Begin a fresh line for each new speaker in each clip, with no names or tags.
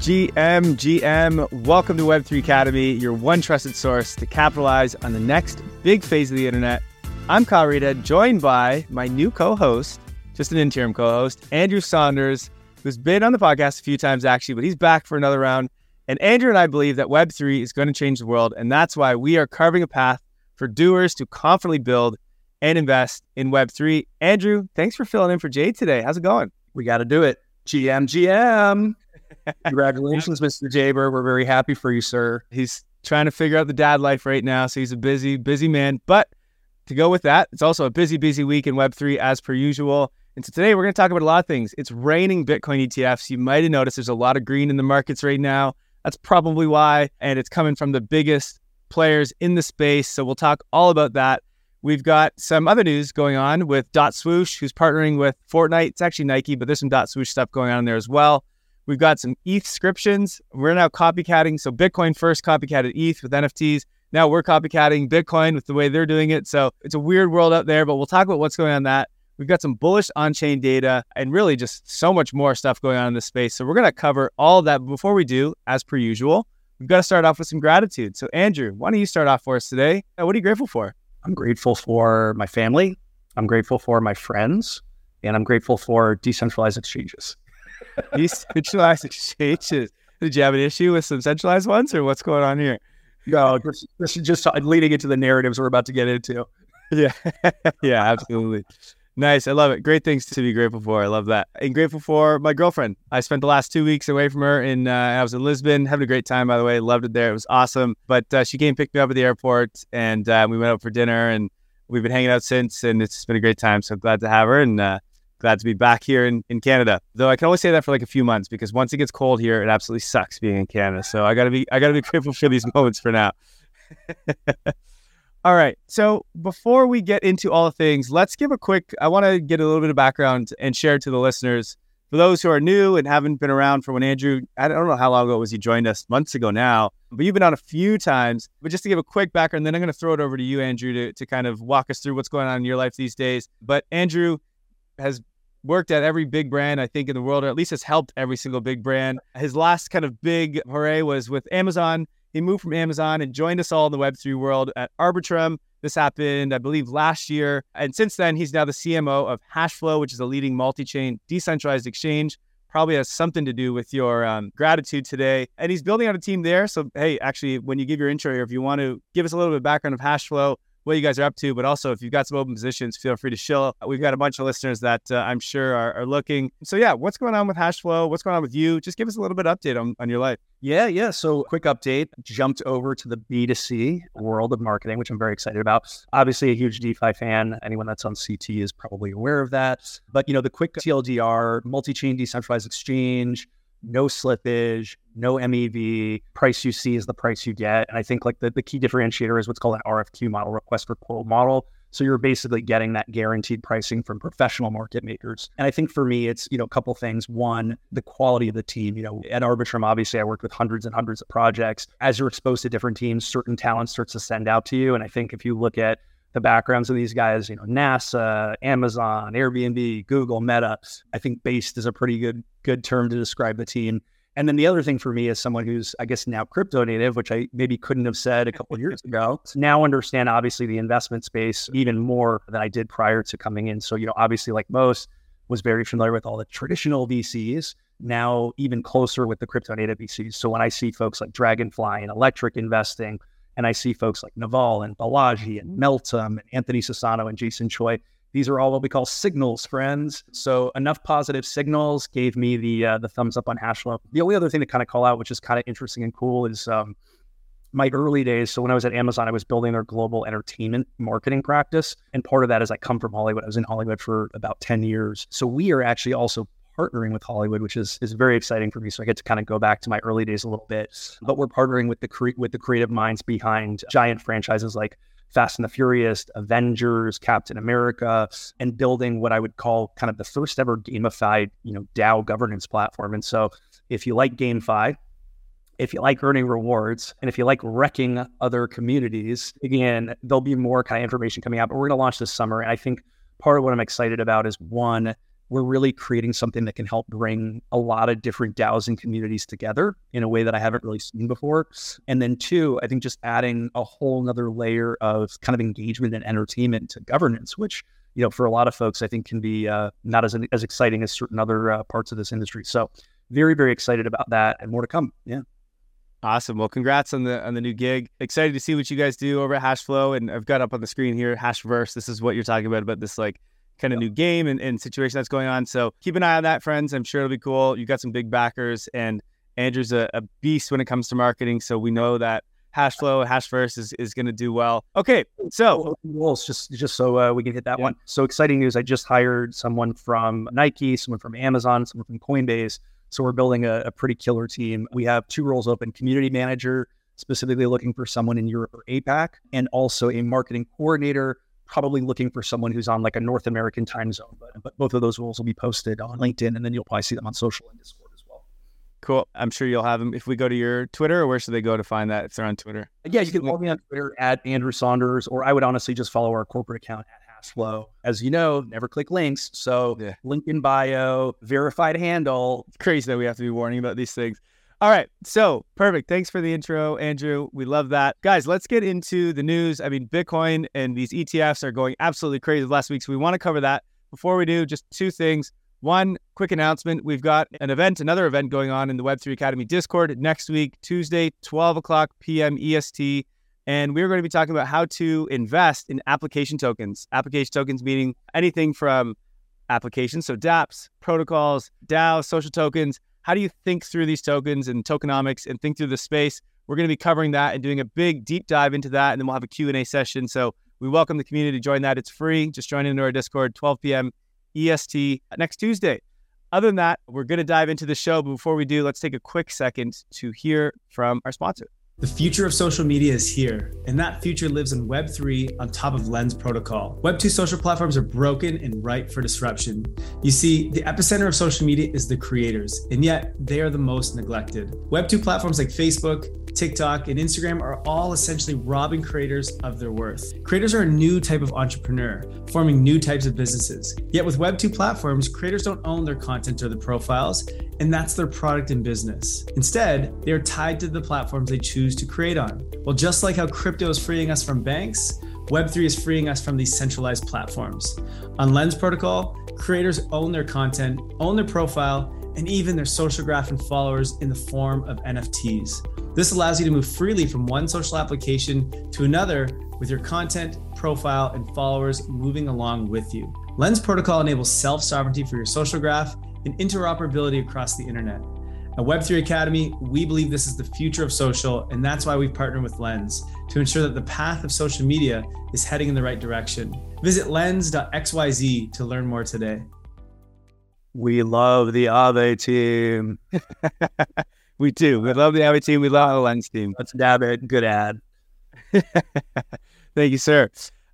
GM, GM, welcome to Web3 Academy, your one trusted source to capitalize on the next big phase of the internet. I'm Kyle Reidhead, joined by my new co host, just an interim co host, Andrew Saunders, who's been on the podcast a few times actually, but he's back for another round. And Andrew and I believe that Web3 is going to change the world. And that's why we are carving a path for doers to confidently build and invest in Web3. Andrew, thanks for filling in for Jay today. How's it going?
We got to do it. GM, GM. Congratulations, Mr. Jaber. We're very happy for you, sir.
He's trying to figure out the dad life right now. So he's a busy, busy man. But to go with that, it's also a busy, busy week in Web3 as per usual. And so today we're going to talk about a lot of things. It's raining Bitcoin ETFs. You might have noticed there's a lot of green in the markets right now. That's probably why. And it's coming from the biggest players in the space. So we'll talk all about that. We've got some other news going on with Dot Swoosh, who's partnering with Fortnite. It's actually Nike, but there's some Dot Swoosh stuff going on there as well. We've got some ETH scriptions. We're now copycatting. So Bitcoin first copycatted ETH with NFTs. Now we're copycatting Bitcoin with the way they're doing it. So it's a weird world out there, but we'll talk about what's going on that. We've got some bullish on chain data and really just so much more stuff going on in this space. So we're going to cover all of that. But before we do, as per usual, we've got to start off with some gratitude. So, Andrew, why don't you start off for us today? Uh, what are you grateful for?
I'm grateful for my family. I'm grateful for my friends. And I'm grateful for decentralized exchanges.
Decentralized exchanges. Did you have an issue with some centralized ones or what's going on here?
No, this, this is just leading into the narratives we're about to get into.
Yeah. yeah, absolutely. Nice. I love it. Great things to be grateful for. I love that. And grateful for my girlfriend. I spent the last two weeks away from her and uh, I was in Lisbon, having a great time, by the way. Loved it there. It was awesome. But uh, she came pick me up at the airport and uh, we went out for dinner and we've been hanging out since and it's been a great time. So glad to have her and uh, glad to be back here in, in Canada. Though I can only say that for like a few months because once it gets cold here, it absolutely sucks being in Canada. So I gotta be I gotta be grateful for these moments for now. All right. So before we get into all the things, let's give a quick, I want to get a little bit of background and share to the listeners. For those who are new and haven't been around for when Andrew, I don't know how long ago was he joined us, months ago now, but you've been on a few times. But just to give a quick background, then I'm going to throw it over to you, Andrew, to, to kind of walk us through what's going on in your life these days. But Andrew has worked at every big brand, I think, in the world, or at least has helped every single big brand. His last kind of big hooray was with Amazon he moved from Amazon and joined us all in the Web3 world at Arbitrum. This happened, I believe, last year. And since then, he's now the CMO of Hashflow, which is a leading multi chain decentralized exchange. Probably has something to do with your um, gratitude today. And he's building out a team there. So, hey, actually, when you give your intro here, if you want to give us a little bit of background of Hashflow, what you guys are up to, but also if you've got some open positions, feel free to shill. We've got a bunch of listeners that uh, I'm sure are, are, looking. So yeah, what's going on with Hashflow? What's going on with you? Just give us a little bit of update on, on your life.
Yeah, yeah. So quick update, jumped over to the B2C world of marketing, which I'm very excited about. Obviously a huge DeFi fan. Anyone that's on CT is probably aware of that. But you know, the quick TLDR, multi-chain decentralized exchange, no slippage, no MEV. Price you see is the price you get. And I think like the, the key differentiator is what's called an RFQ model, request for quote model. So you're basically getting that guaranteed pricing from professional market makers. And I think for me, it's, you know, a couple things. One, the quality of the team. You know, at Arbitrum, obviously I worked with hundreds and hundreds of projects. As you're exposed to different teams, certain talent starts to send out to you. And I think if you look at the backgrounds of these guys, you know, NASA, Amazon, Airbnb, Google, Meta. I think based is a pretty good good term to describe the team. And then the other thing for me is someone who's, I guess, now crypto native, which I maybe couldn't have said a couple years ago. Now understand obviously the investment space even more than I did prior to coming in. So, you know, obviously like most was very familiar with all the traditional VCs, now even closer with the crypto native VCs. So when I see folks like Dragonfly and Electric investing, and I see folks like Naval and Balaji and Meltem and Anthony Sassano and Jason Choi. These are all what we call signals, friends. So enough positive signals gave me the uh, the thumbs up on Hashflow. The only other thing to kind of call out, which is kind of interesting and cool, is um, my early days. So when I was at Amazon, I was building their global entertainment marketing practice, and part of that is I come from Hollywood. I was in Hollywood for about ten years. So we are actually also partnering with Hollywood, which is is very exciting for me. So I get to kind of go back to my early days a little bit. But we're partnering with the cre- with the creative minds behind giant franchises like Fast and the Furious, Avengers, Captain America, and building what I would call kind of the first ever gamified, you know, DAO governance platform. And so if you like GameFi, if you like earning rewards and if you like wrecking other communities, again, there'll be more kind of information coming out. But we're going to launch this summer. And I think part of what I'm excited about is one, we're really creating something that can help bring a lot of different DAOs and communities together in a way that I haven't really seen before. And then two, I think just adding a whole nother layer of kind of engagement and entertainment to governance, which you know for a lot of folks I think can be uh, not as as exciting as certain other uh, parts of this industry. So very very excited about that and more to come. Yeah.
Awesome. Well, congrats on the on the new gig. Excited to see what you guys do over at Hashflow. And I've got up on the screen here, Hashverse. This is what you're talking about, about this like kind of new game and, and situation that's going on. So keep an eye on that, friends. I'm sure it'll be cool. You got some big backers, and Andrew's a, a beast when it comes to marketing. So we know that Hashflow, Hashverse is, is going to do well. Okay, so
rules just just so uh, we can hit that yeah. one. So exciting news! I just hired someone from Nike, someone from Amazon, someone from Coinbase. So we're building a, a pretty killer team. We have two roles open: community manager, specifically looking for someone in Europe or APAC, and also a marketing coordinator probably looking for someone who's on like a North American time zone. But, but both of those roles will be posted on LinkedIn, and then you'll probably see them on social and Discord as well.
Cool. I'm sure you'll have them if we go to your Twitter, or where should they go to find that if they're on Twitter?
Yeah, you can follow me on Twitter at Andrew Saunders, or I would honestly just follow our corporate account at Hashflow. As you know, never click links. So yeah. link in bio, verified handle.
It's crazy that we have to be warning about these things. All right. So perfect. Thanks for the intro, Andrew. We love that. Guys, let's get into the news. I mean, Bitcoin and these ETFs are going absolutely crazy last week. So we want to cover that. Before we do, just two things. One quick announcement. We've got an event, another event going on in the Web3 Academy Discord next week, Tuesday, 12 o'clock p.m. EST. And we're going to be talking about how to invest in application tokens. Application tokens meaning anything from applications, so dApps, protocols, DAO, social tokens, how do you think through these tokens and tokenomics and think through the space? We're going to be covering that and doing a big deep dive into that, and then we'll have a Q&A session. So we welcome the community to join that. It's free. Just join into our Discord, 12 p.m. EST next Tuesday. Other than that, we're going to dive into the show. But before we do, let's take a quick second to hear from our sponsor.
The future of social media is here, and that future lives in Web3 on top of Lens Protocol. Web2 social platforms are broken and ripe for disruption. You see, the epicenter of social media is the creators, and yet they are the most neglected. Web2 platforms like Facebook, TikTok, and Instagram are all essentially robbing creators of their worth. Creators are a new type of entrepreneur, forming new types of businesses. Yet with Web2 platforms, creators don't own their content or the profiles, and that's their product and business. Instead, they are tied to the platforms they choose to create on. Well, just like how crypto is freeing us from banks, Web3 is freeing us from these centralized platforms. On Lens Protocol, creators own their content, own their profile, and even their social graph and followers in the form of NFTs. This allows you to move freely from one social application to another with your content, profile, and followers moving along with you. Lens Protocol enables self sovereignty for your social graph and interoperability across the internet. At Web3 Academy, we believe this is the future of social, and that's why we've partnered with Lens to ensure that the path of social media is heading in the right direction. Visit lens.xyz to learn more today.
We love the Aave team.
We do. We love the Aave team. We love the Lens team.
Let's dab it. Good ad.
Thank you, sir.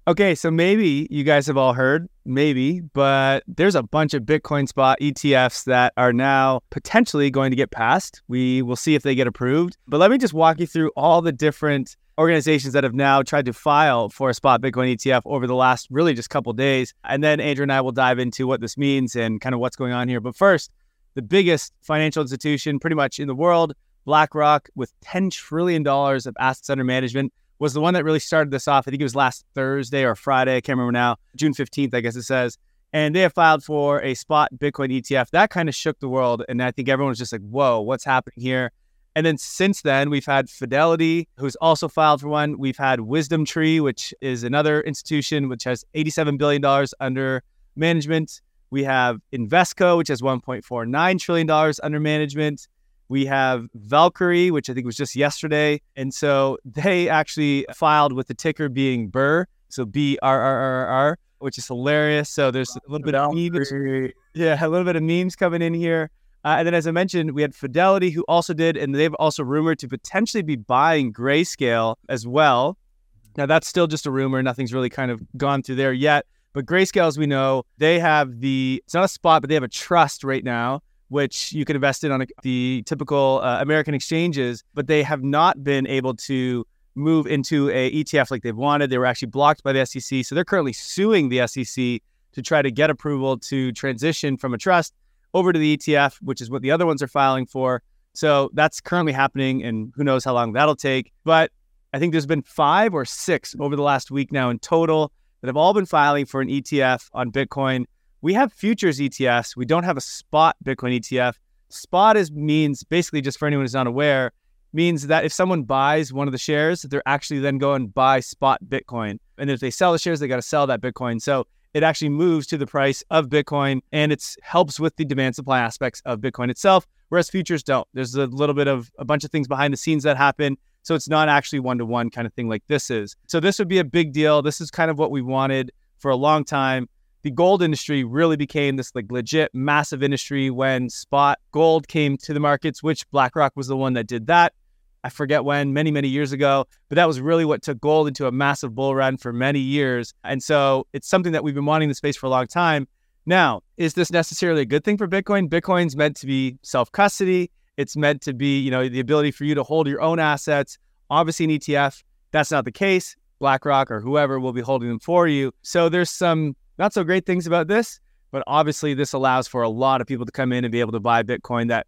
Okay, so maybe you guys have all heard, maybe, but there's a bunch of Bitcoin spot ETFs that are now potentially going to get passed. We will see if they get approved. But let me just walk you through all the different organizations that have now tried to file for a spot Bitcoin ETF over the last really just couple days. And then Andrew and I will dive into what this means and kind of what's going on here. But first, the biggest financial institution pretty much in the world, BlackRock, with $10 trillion of assets under management, was the one that really started this off. I think it was last Thursday or Friday. I can't remember now. June 15th, I guess it says. And they have filed for a spot Bitcoin ETF. That kind of shook the world. And I think everyone was just like, whoa, what's happening here? And then since then, we've had Fidelity, who's also filed for one. We've had Wisdom Tree, which is another institution which has $87 billion under management. We have Invesco, which has $1.49 trillion under management. We have Valkyrie, which I think was just yesterday. And so they actually filed with the ticker being Burr, so B R R R R, which is hilarious. So there's a little bit of memes. Yeah, a little bit of memes coming in here. Uh, and then, as I mentioned, we had Fidelity, who also did, and they've also rumored to potentially be buying Grayscale as well. Now, that's still just a rumor. Nothing's really kind of gone through there yet. But Grayscale, as we know, they have the, it's not a spot, but they have a trust right now, which you can invest in on the typical uh, American exchanges, but they have not been able to move into a ETF like they've wanted. They were actually blocked by the SEC. So they're currently suing the SEC to try to get approval to transition from a trust over to the ETF, which is what the other ones are filing for. So that's currently happening, and who knows how long that'll take. But I think there's been five or six over the last week now in total that have all been filing for an ETF on Bitcoin. We have futures ETFs. We don't have a spot Bitcoin ETF. Spot is means basically just for anyone who's not aware, means that if someone buys one of the shares, they're actually then going buy spot Bitcoin. And if they sell the shares, they got to sell that Bitcoin. So it actually moves to the price of Bitcoin and it helps with the demand supply aspects of Bitcoin itself, whereas futures don't. There's a little bit of a bunch of things behind the scenes that happen. So it's not actually one to one kind of thing like this is. So this would be a big deal. This is kind of what we wanted for a long time. The gold industry really became this like legit massive industry when spot gold came to the markets, which BlackRock was the one that did that. I forget when, many, many years ago. But that was really what took gold into a massive bull run for many years. And so it's something that we've been wanting in the space for a long time. Now, is this necessarily a good thing for Bitcoin? Bitcoin's meant to be self custody. It's meant to be, you know, the ability for you to hold your own assets. Obviously, an ETF, that's not the case. BlackRock or whoever will be holding them for you. So there's some not so great things about this, but obviously this allows for a lot of people to come in and be able to buy Bitcoin that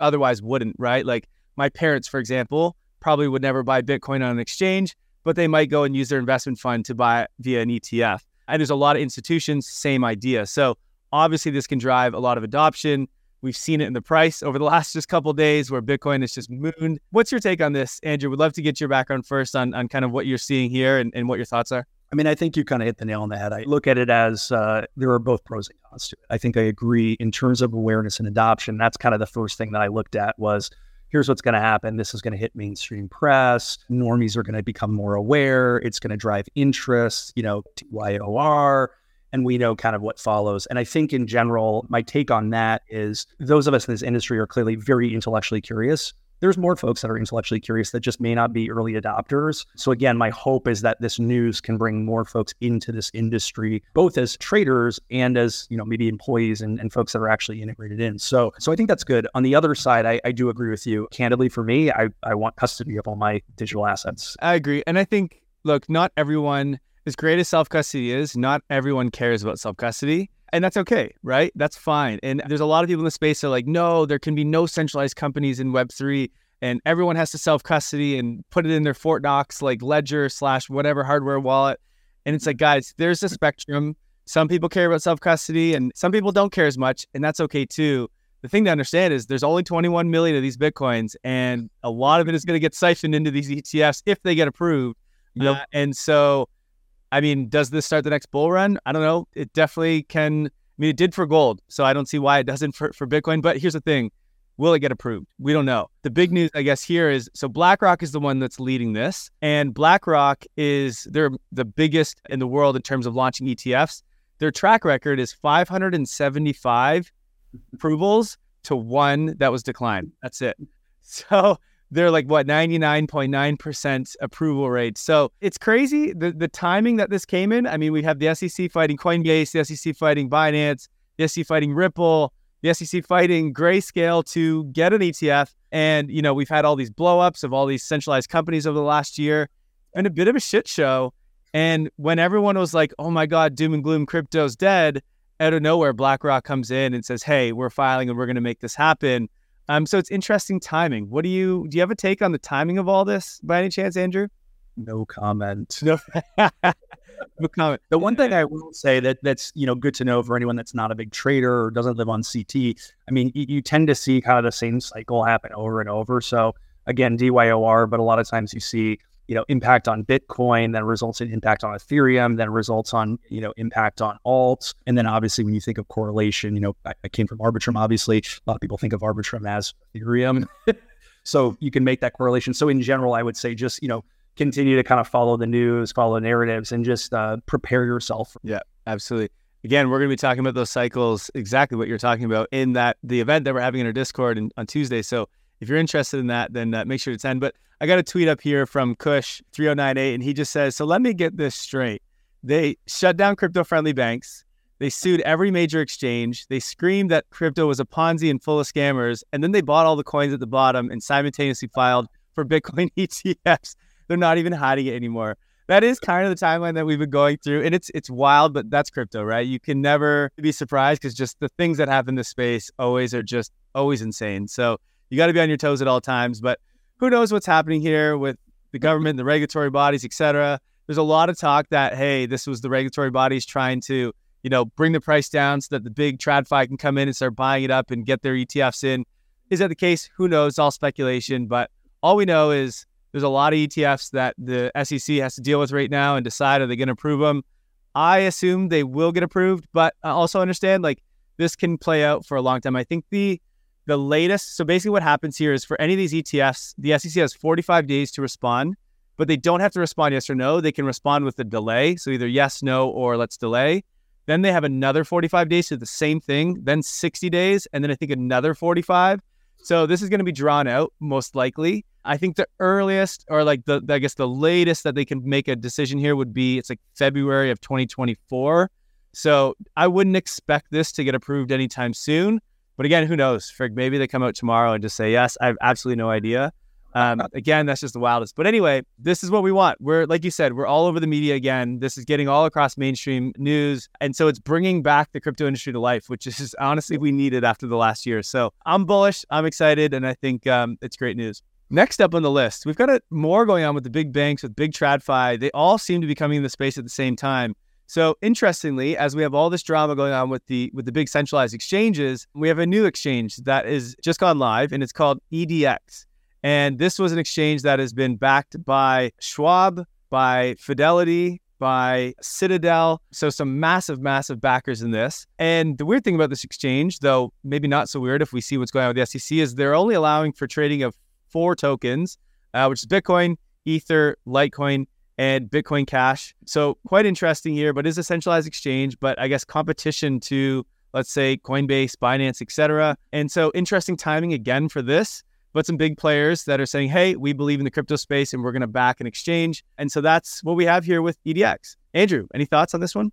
otherwise wouldn't, right? Like my parents, for example, probably would never buy Bitcoin on an exchange, but they might go and use their investment fund to buy it via an ETF. And there's a lot of institutions, same idea. So obviously, this can drive a lot of adoption. We've seen it in the price over the last just couple days where Bitcoin has just mooned. What's your take on this, Andrew? We'd love to get your background first on, on kind of what you're seeing here and, and what your thoughts are.
I mean, I think you kind of hit the nail on the head. I look at it as uh, there are both pros and cons to it. I think I agree in terms of awareness and adoption. That's kind of the first thing that I looked at was here's what's going to happen. This is going to hit mainstream press. Normies are going to become more aware. It's going to drive interest, you know, YOR. And we know kind of what follows. And I think in general, my take on that is those of us in this industry are clearly very intellectually curious there's more folks that are intellectually curious that just may not be early adopters. So again, my hope is that this news can bring more folks into this industry, both as traders and as, you know, maybe employees and, and folks that are actually integrated in. So so I think that's good. On the other side, I, I do agree with you. Candidly, for me, I, I want custody of all my digital assets.
I agree. And I think, look, not everyone, as great as self custody is, not everyone cares about self custody. And that's okay, right? That's fine. And there's a lot of people in the space that are like, no, there can be no centralized companies in Web3 and everyone has to self custody and put it in their Fort Knox like ledger slash whatever hardware wallet. And it's like, guys, there's a spectrum. Some people care about self custody and some people don't care as much. And that's okay too. The thing to understand is there's only 21 million of these Bitcoins, and a lot of it is going to get siphoned into these ETFs if they get approved. Yep. Uh, and so I mean, does this start the next bull run? I don't know. It definitely can. I mean, it did for gold, so I don't see why it doesn't for, for Bitcoin. But here's the thing will it get approved? We don't know. The big news, I guess, here is so BlackRock is the one that's leading this, and BlackRock is they're the biggest in the world in terms of launching ETFs. Their track record is 575 approvals to one that was declined. That's it. So they're like what 99.9% approval rate. So it's crazy the the timing that this came in. I mean, we have the SEC fighting Coinbase, the SEC fighting Binance, the SEC fighting Ripple, the SEC fighting Grayscale to get an ETF. And you know, we've had all these blowups of all these centralized companies over the last year, and a bit of a shit show. And when everyone was like, "Oh my God, doom and gloom, crypto's dead," out of nowhere, BlackRock comes in and says, "Hey, we're filing and we're going to make this happen." Um, so it's interesting timing. What do you do? You have a take on the timing of all this by any chance, Andrew?
No comment. No, no comment. The one thing I will say that that's you know good to know for anyone that's not a big trader or doesn't live on CT. I mean, you, you tend to see kind of the same cycle happen over and over. So again, DYOR, but a lot of times you see you know impact on bitcoin then results in impact on ethereum then results on you know impact on alt and then obviously when you think of correlation you know i, I came from arbitrum obviously. A lot of people think of arbitrum as ethereum. So you can make that correlation. So in general i would say just you know continue to kind of follow the news follow narratives and just uh, prepare yourself
yeah absolutely. Again, we're going to be talking about those cycles, exactly what you're talking about in that the event that we're having in our Discord in, on Tuesday. So if you're interested in that, then uh, make sure to attend. But I got a tweet up here from Kush 3098, and he just says, So let me get this straight. They shut down crypto friendly banks. They sued every major exchange. They screamed that crypto was a Ponzi and full of scammers. And then they bought all the coins at the bottom and simultaneously filed for Bitcoin ETFs. They're not even hiding it anymore. that is kind of the timeline that we've been going through, and it's it's wild, but that's crypto, right? You can never be surprised because just the things that happen in this space always are just always insane. So you got to be on your toes at all times. But who knows what's happening here with the government, the regulatory bodies, et cetera. There's a lot of talk that hey, this was the regulatory bodies trying to you know bring the price down so that the big tradfi can come in and start buying it up and get their ETFs in. Is that the case? Who knows? It's all speculation, but all we know is there's a lot of ETFs that the SEC has to deal with right now and decide are they going to approve them. I assume they will get approved, but I also understand like this can play out for a long time. I think the the latest, so basically what happens here is for any of these ETFs, the SEC has 45 days to respond, but they don't have to respond yes or no. They can respond with a delay, so either yes, no, or let's delay. Then they have another 45 days to the same thing, then 60 days, and then I think another 45. So this is going to be drawn out most likely. I think the earliest or like the, I guess the latest that they can make a decision here would be it's like February of 2024. So I wouldn't expect this to get approved anytime soon. But again, who knows? Frig, maybe they come out tomorrow and just say yes. I have absolutely no idea. Um, again, that's just the wildest. But anyway, this is what we want. We're like you said, we're all over the media again. This is getting all across mainstream news, and so it's bringing back the crypto industry to life, which is honestly we needed after the last year. So I'm bullish. I'm excited, and I think um, it's great news. Next up on the list, we've got a, more going on with the big banks, with big TradFi. They all seem to be coming in the space at the same time. So interestingly, as we have all this drama going on with the with the big centralized exchanges, we have a new exchange that is just gone live, and it's called EDX. And this was an exchange that has been backed by Schwab, by Fidelity, by Citadel. So, some massive, massive backers in this. And the weird thing about this exchange, though maybe not so weird if we see what's going on with the SEC, is they're only allowing for trading of four tokens, uh, which is Bitcoin, Ether, Litecoin, and Bitcoin Cash. So, quite interesting here, but is a centralized exchange, but I guess competition to, let's say, Coinbase, Binance, etc. And so, interesting timing again for this but some big players that are saying, hey, we believe in the crypto space and we're going to back an exchange. And so that's what we have here with EDX. Andrew, any thoughts on this one?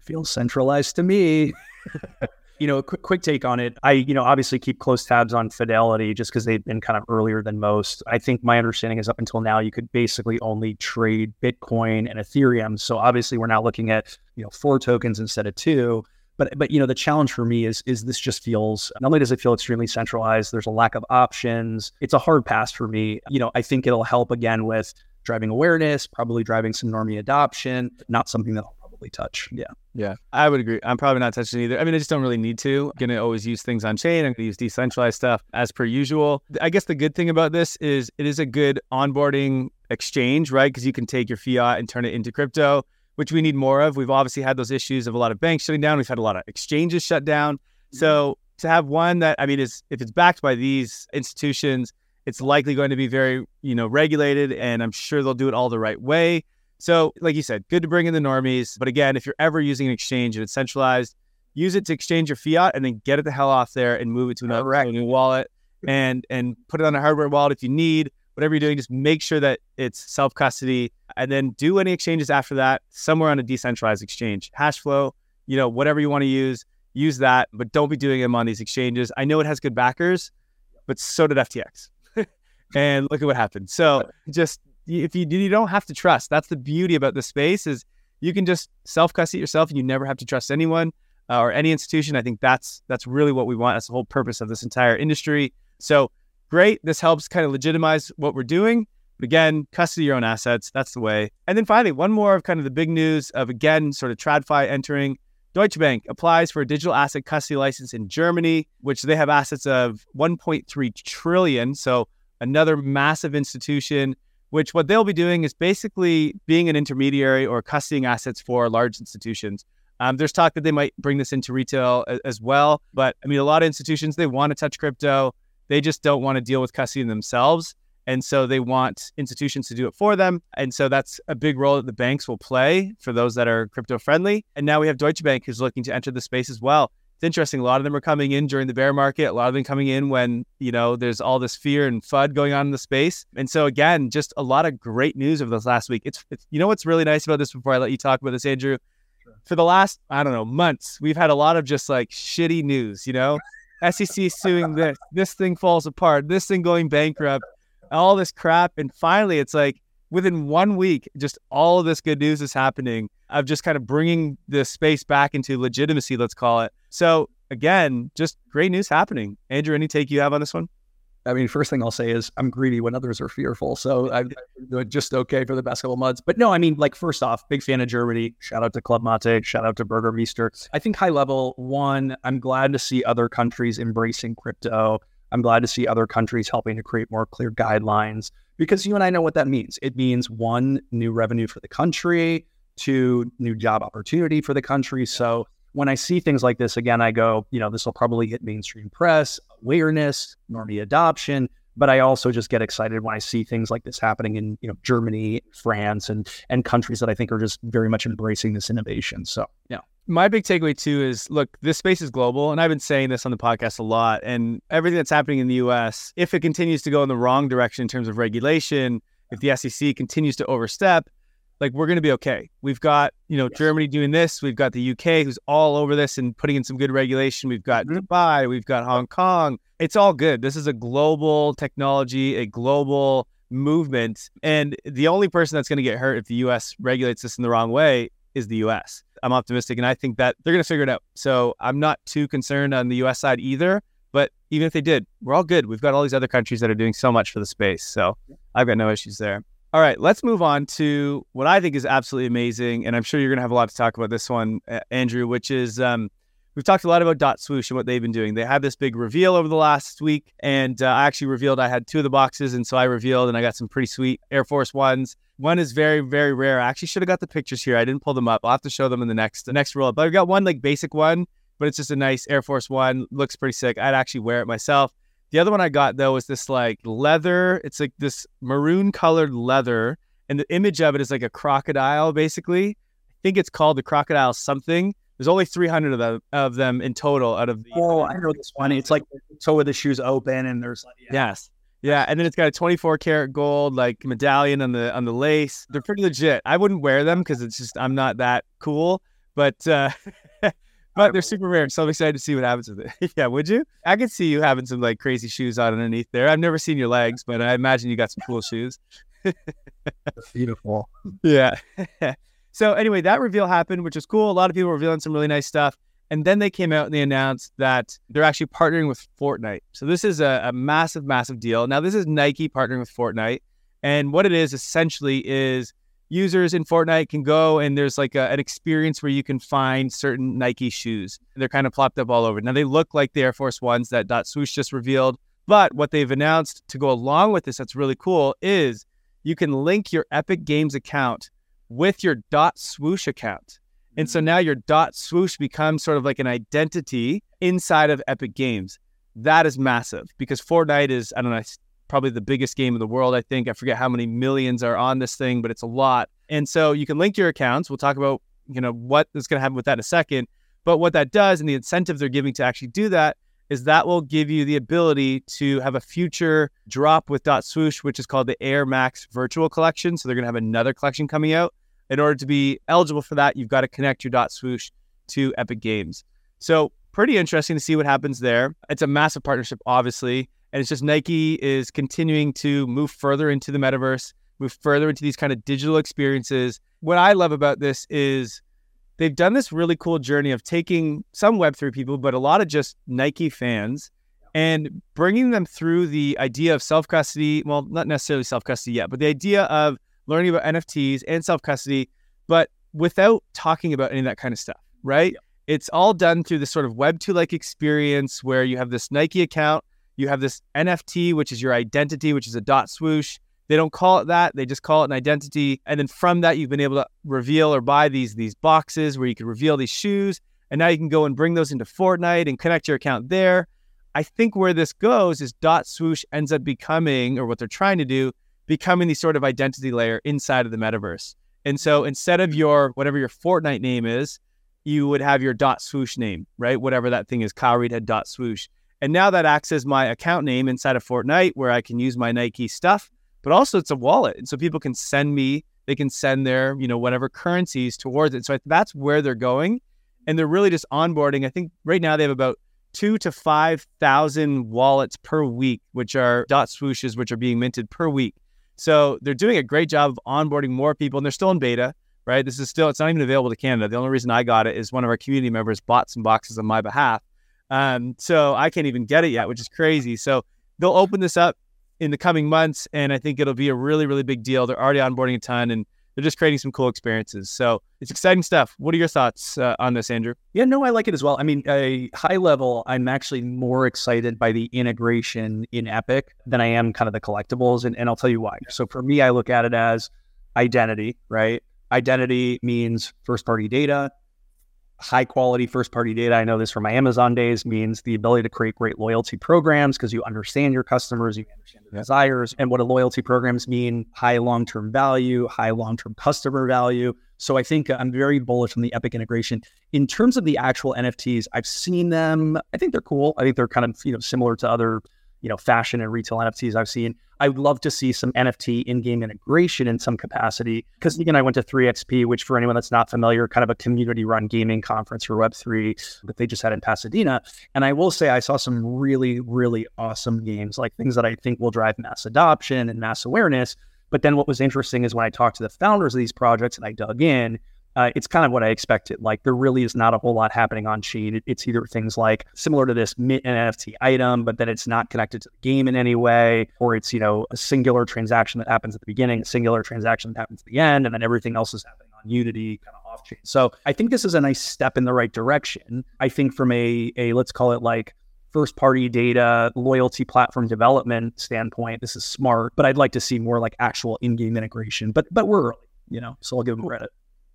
Feels centralized to me. you know, a quick, quick take on it. I, you know, obviously keep close tabs on Fidelity just because they've been kind of earlier than most. I think my understanding is up until now, you could basically only trade Bitcoin and Ethereum. So obviously, we're now looking at, you know, four tokens instead of two. But but you know the challenge for me is is this just feels not only does it feel extremely centralized, there's a lack of options. It's a hard pass for me. You know, I think it'll help again with driving awareness, probably driving some normie adoption, not something that I'll probably touch. Yeah.
Yeah. I would agree. I'm probably not touching either. I mean, I just don't really need to. I'm going to always use things on chain. I'm going to use decentralized stuff as per usual. I guess the good thing about this is it is a good onboarding exchange, right? Because you can take your fiat and turn it into crypto which we need more of. We've obviously had those issues of a lot of banks shutting down. We've had a lot of exchanges shut down. So to have one that I mean is if it's backed by these institutions, it's likely going to be very, you know, regulated and I'm sure they'll do it all the right way. So, like you said, good to bring in the normies. But again, if you're ever using an exchange and it's centralized, use it to exchange your fiat and then get it the hell off there and move it to another right. new wallet and and put it on a hardware wallet if you need. Whatever you're doing, just make sure that it's self custody and then do any exchanges after that somewhere on a decentralized exchange. Hashflow, you know, whatever you want to use, use that, but don't be doing them on these exchanges. I know it has good backers, but so did FTX. and look at what happened. So just if you you don't have to trust. That's the beauty about the space is you can just self custody yourself and you never have to trust anyone uh, or any institution. I think that's that's really what we want. That's the whole purpose of this entire industry. So great. This helps kind of legitimize what we're doing. But again, custody your own assets. That's the way. And then finally, one more of kind of the big news of again, sort of TradFi entering. Deutsche Bank applies for a digital asset custody license in Germany, which they have assets of 1.3 trillion. So another massive institution, which what they'll be doing is basically being an intermediary or custodying assets for large institutions. Um, there's talk that they might bring this into retail as, as well. But I mean, a lot of institutions, they want to touch crypto. They just don't want to deal with custodying themselves. And so they want institutions to do it for them. And so that's a big role that the banks will play for those that are crypto friendly. And now we have Deutsche Bank who's looking to enter the space as well. It's interesting. A lot of them are coming in during the bear market. A lot of them coming in when, you know, there's all this fear and FUD going on in the space. And so again, just a lot of great news over this last week. It's, it's you know what's really nice about this before I let you talk about this, Andrew? For the last, I don't know, months, we've had a lot of just like shitty news, you know? SEC suing this, this thing falls apart, this thing going bankrupt all this crap. And finally, it's like, within one week, just all of this good news is happening of just kind of bringing the space back into legitimacy, let's call it. So again, just great news happening. Andrew, any take you have on this one?
I mean, first thing I'll say is I'm greedy when others are fearful. So I'm just okay for the past couple months. But no, I mean, like, first off, big fan of Germany. Shout out to Club Mate. Shout out to Burger Burgermeister. I think high level, one, I'm glad to see other countries embracing crypto. I'm glad to see other countries helping to create more clear guidelines because you and I know what that means. It means one, new revenue for the country, two, new job opportunity for the country. So when I see things like this, again, I go, you know, this will probably hit mainstream press, awareness, normie adoption. But I also just get excited when I see things like this happening in, you know, Germany, France, and and countries that I think are just very much embracing this innovation. So, yeah.
My big takeaway too is look, this space is global, and I've been saying this on the podcast a lot. And everything that's happening in the US, if it continues to go in the wrong direction in terms of regulation, if the SEC continues to overstep, like we're going to be okay. We've got, you know, yes. Germany doing this. We've got the UK who's all over this and putting in some good regulation. We've got mm-hmm. Dubai. We've got Hong Kong. It's all good. This is a global technology, a global movement. And the only person that's going to get hurt if the US regulates this in the wrong way is the US. I'm optimistic and I think that they're going to figure it out. So I'm not too concerned on the US side either. But even if they did, we're all good. We've got all these other countries that are doing so much for the space. So I've got no issues there. All right, let's move on to what I think is absolutely amazing, and I'm sure you're going to have a lot to talk about this one, Andrew. Which is um, we've talked a lot about Dot Swoosh and what they've been doing. They had this big reveal over the last week, and uh, I actually revealed I had two of the boxes, and so I revealed, and I got some pretty sweet Air Force Ones. One is very, very rare. I actually should have got the pictures here. I didn't pull them up. I'll have to show them in the next the next roll. But I've got one like basic one, but it's just a nice Air Force One. Looks pretty sick. I'd actually wear it myself. The other one I got though is this like leather. It's like this maroon colored leather, and the image of it is like a crocodile. Basically, I think it's called the crocodile something. There's only 300 of them of them in total out of the.
Oh, I know this one. It's like toe with the shoes open, and there's like
yeah. yes, yeah, and then it's got a 24 karat gold like medallion on the on the lace. They're pretty legit. I wouldn't wear them because it's just I'm not that cool, but uh, but they're super rare. So I'm excited to see what happens with it. yeah, would you? I could see you having some like crazy shoes on underneath there. I've never seen your legs, but I imagine you got some cool shoes.
Beautiful.
Yeah. so anyway, that reveal happened, which is cool. A lot of people were revealing some really nice stuff. And then they came out and they announced that they're actually partnering with Fortnite. So this is a, a massive, massive deal. Now, this is Nike partnering with Fortnite. And what it is essentially is users in Fortnite can go and there's like a, an experience where you can find certain Nike shoes. They're kind of plopped up all over. Now they look like the Air Force Ones that Dot Swoosh just revealed, but what they've announced to go along with this that's really cool is you can link your Epic Games account with your Dot Swoosh account. And so mm. now your Dot Swoosh becomes sort of like an identity inside of Epic Games. That is massive because Fortnite is, I don't know, probably the biggest game in the world. I think I forget how many millions are on this thing, but it's a lot. And so you can link your accounts. We'll talk about you know what is going to happen with that in a second. But what that does, and the incentive they're giving to actually do that, is that will give you the ability to have a future drop with Dot Swoosh, which is called the Air Max Virtual Collection. So they're going to have another collection coming out. In order to be eligible for that, you've got to connect your Dot Swoosh to Epic Games. So pretty interesting to see what happens there. It's a massive partnership, obviously. And it's just Nike is continuing to move further into the metaverse, move further into these kind of digital experiences. What I love about this is they've done this really cool journey of taking some Web3 people, but a lot of just Nike fans and bringing them through the idea of self custody. Well, not necessarily self custody yet, but the idea of learning about NFTs and self custody, but without talking about any of that kind of stuff, right? It's all done through this sort of Web2 like experience where you have this Nike account you have this NFT, which is your identity, which is a dot swoosh. They don't call it that; they just call it an identity. And then from that, you've been able to reveal or buy these these boxes where you can reveal these shoes. And now you can go and bring those into Fortnite and connect your account there. I think where this goes is dot swoosh ends up becoming, or what they're trying to do, becoming the sort of identity layer inside of the metaverse. And so instead of your whatever your Fortnite name is, you would have your dot swoosh name, right? Whatever that thing is, Kyle Reidhead dot swoosh. And now that acts as my account name inside of Fortnite where I can use my Nike stuff, but also it's a wallet. And so people can send me, they can send their, you know, whatever currencies towards it. So that's where they're going. And they're really just onboarding. I think right now they have about two to 5,000 wallets per week, which are dot swooshes, which are being minted per week. So they're doing a great job of onboarding more people, and they're still in beta, right? This is still, it's not even available to Canada. The only reason I got it is one of our community members bought some boxes on my behalf. Um, so I can't even get it yet, which is crazy. So they'll open this up in the coming months, and I think it'll be a really, really big deal. They're already onboarding a ton, and they're just creating some cool experiences. So it's exciting stuff. What are your thoughts uh, on this, Andrew?
Yeah, no, I like it as well. I mean, a high level, I'm actually more excited by the integration in Epic than I am kind of the collectibles, and, and I'll tell you why. So for me, I look at it as identity, right? Identity means first party data high quality first party data. I know this from my Amazon days means the ability to create great loyalty programs because you understand your customers, you understand their desires, and what a loyalty programs mean high long term value, high long term customer value. So I think I'm very bullish on the Epic integration. In terms of the actual NFTs, I've seen them. I think they're cool. I think they're kind of you know similar to other you know fashion and retail NFTs I've seen. I would love to see some NFT in-game integration in some capacity. Because again, I went to 3XP, which for anyone that's not familiar, kind of a community-run gaming conference for Web3 that they just had in Pasadena. And I will say I saw some really, really awesome games, like things that I think will drive mass adoption and mass awareness. But then what was interesting is when I talked to the founders of these projects and I dug in, uh, it's kind of what I expected. Like there really is not a whole lot happening on chain. it's either things like similar to this mint and NFT item, but then it's not connected to the game in any way, or it's you know a singular transaction that happens at the beginning, a singular transaction that happens at the end, and then everything else is happening on Unity, kind of off chain. So I think this is a nice step in the right direction. I think from a a let's call it like first party data loyalty platform development standpoint this is smart but i'd like to see more like actual in-game integration but but we're early you know so i'll give them credit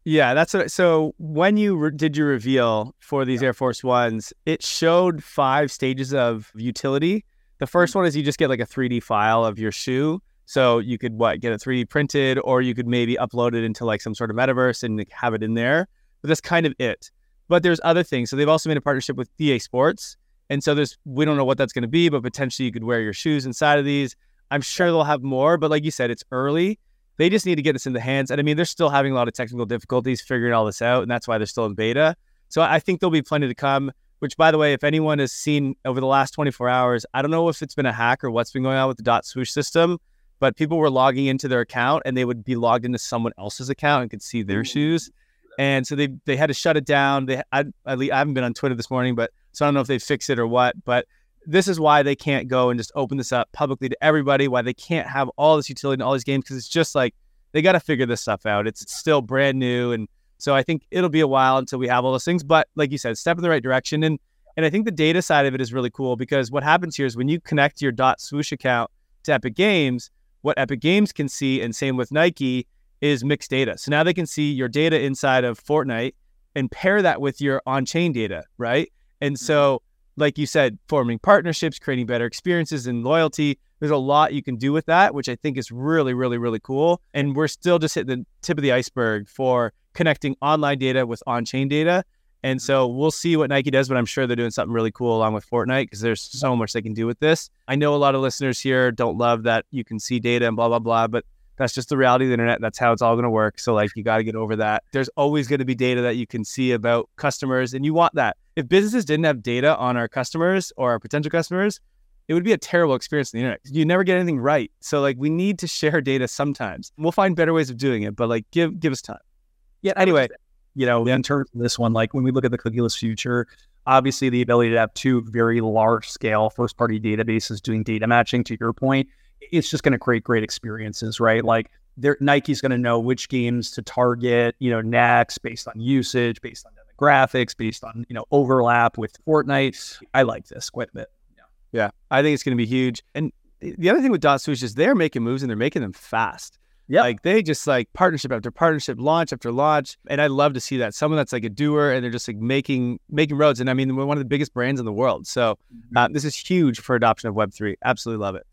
yeah, that's what. So when you re- did your reveal for these yeah. Air Force Ones, it showed five stages of utility. The 1st mm-hmm. one is you just get like a 3D file of your shoe. So you could what get it 3D printed, or you could maybe upload it into like some sort of metaverse and have it in there. But that's kind of it. But there's other things. So they've also made a partnership with EA Sports, and so there's we don't know what that's going to be, but potentially you could wear your shoes inside of these. I'm sure they'll have more, but like you said, it's early. They just need to get this in the hands. And I mean, they're still having a lot of technical difficulties figuring all this out, and that's why they're still in beta. So I think there'll be plenty to come. Which, by the way, if anyone has seen over the last 24 hours, I don't know if it's been a hack or what's been going on with the dot swoosh system, but people were logging into their account and they would be logged into someone else's account and could see their mm. shoes. And so they they had to shut it down. They I, I haven't been on Twitter this morning, but so I don't know if they fixed it or what. But this is why they can't go and just open this up publicly to everybody, why they can't have all this utility in all these games, because it's just like they got to figure this stuff out. It's still brand new. And so I think it'll be a while until we have all those things. But like you said, step in the right direction. And and I think the data side of it is really cool because what happens here is when you connect your dot swoosh account to Epic Games, what Epic Games can see, and same with Nike, is mixed data. So now they can see your data inside of Fortnite and pair that with your on-chain data, right? And mm-hmm. so like you said, forming partnerships, creating better experiences and loyalty. There's a lot you can do with that, which I think is really, really, really cool. And we're still just hitting the tip of the iceberg for connecting online data with on chain data. And so we'll see what Nike does, but I'm sure they're doing something really cool along with Fortnite because there's so much they can do with this. I know a lot of listeners here don't love that you can see data and blah, blah, blah, but that's just the reality of the internet. That's how it's all going to work. So, like, you got to get over that. There's always going to be data that you can see about customers, and you want that. If businesses didn't have data on our customers or our potential customers, it would be a terrible experience on the internet. You never get anything right. So, like, we need to share data sometimes. We'll find better ways of doing it, but like, give give us time.
Yeah. Anyway, you know, in terms of this one, like when we look at the cookieless future, obviously the ability to have two very large scale first party databases doing data matching to your point it's just going to create great experiences, right? Like Nike's going to know which games to target, you know, next based on usage, based on demographics, based on, you know, overlap with Fortnite. I like this quite a bit.
Yeah. Yeah. I think it's going to be huge. And the other thing with Dot Swoosh is they're making moves and they're making them fast. Yeah. Like they just like partnership after partnership, launch after launch. And I love to see that. Someone that's like a doer and they're just like making making roads. And I mean, we're one of the biggest brands in the world. So mm-hmm. uh, this is huge for adoption of Web3. Absolutely love it.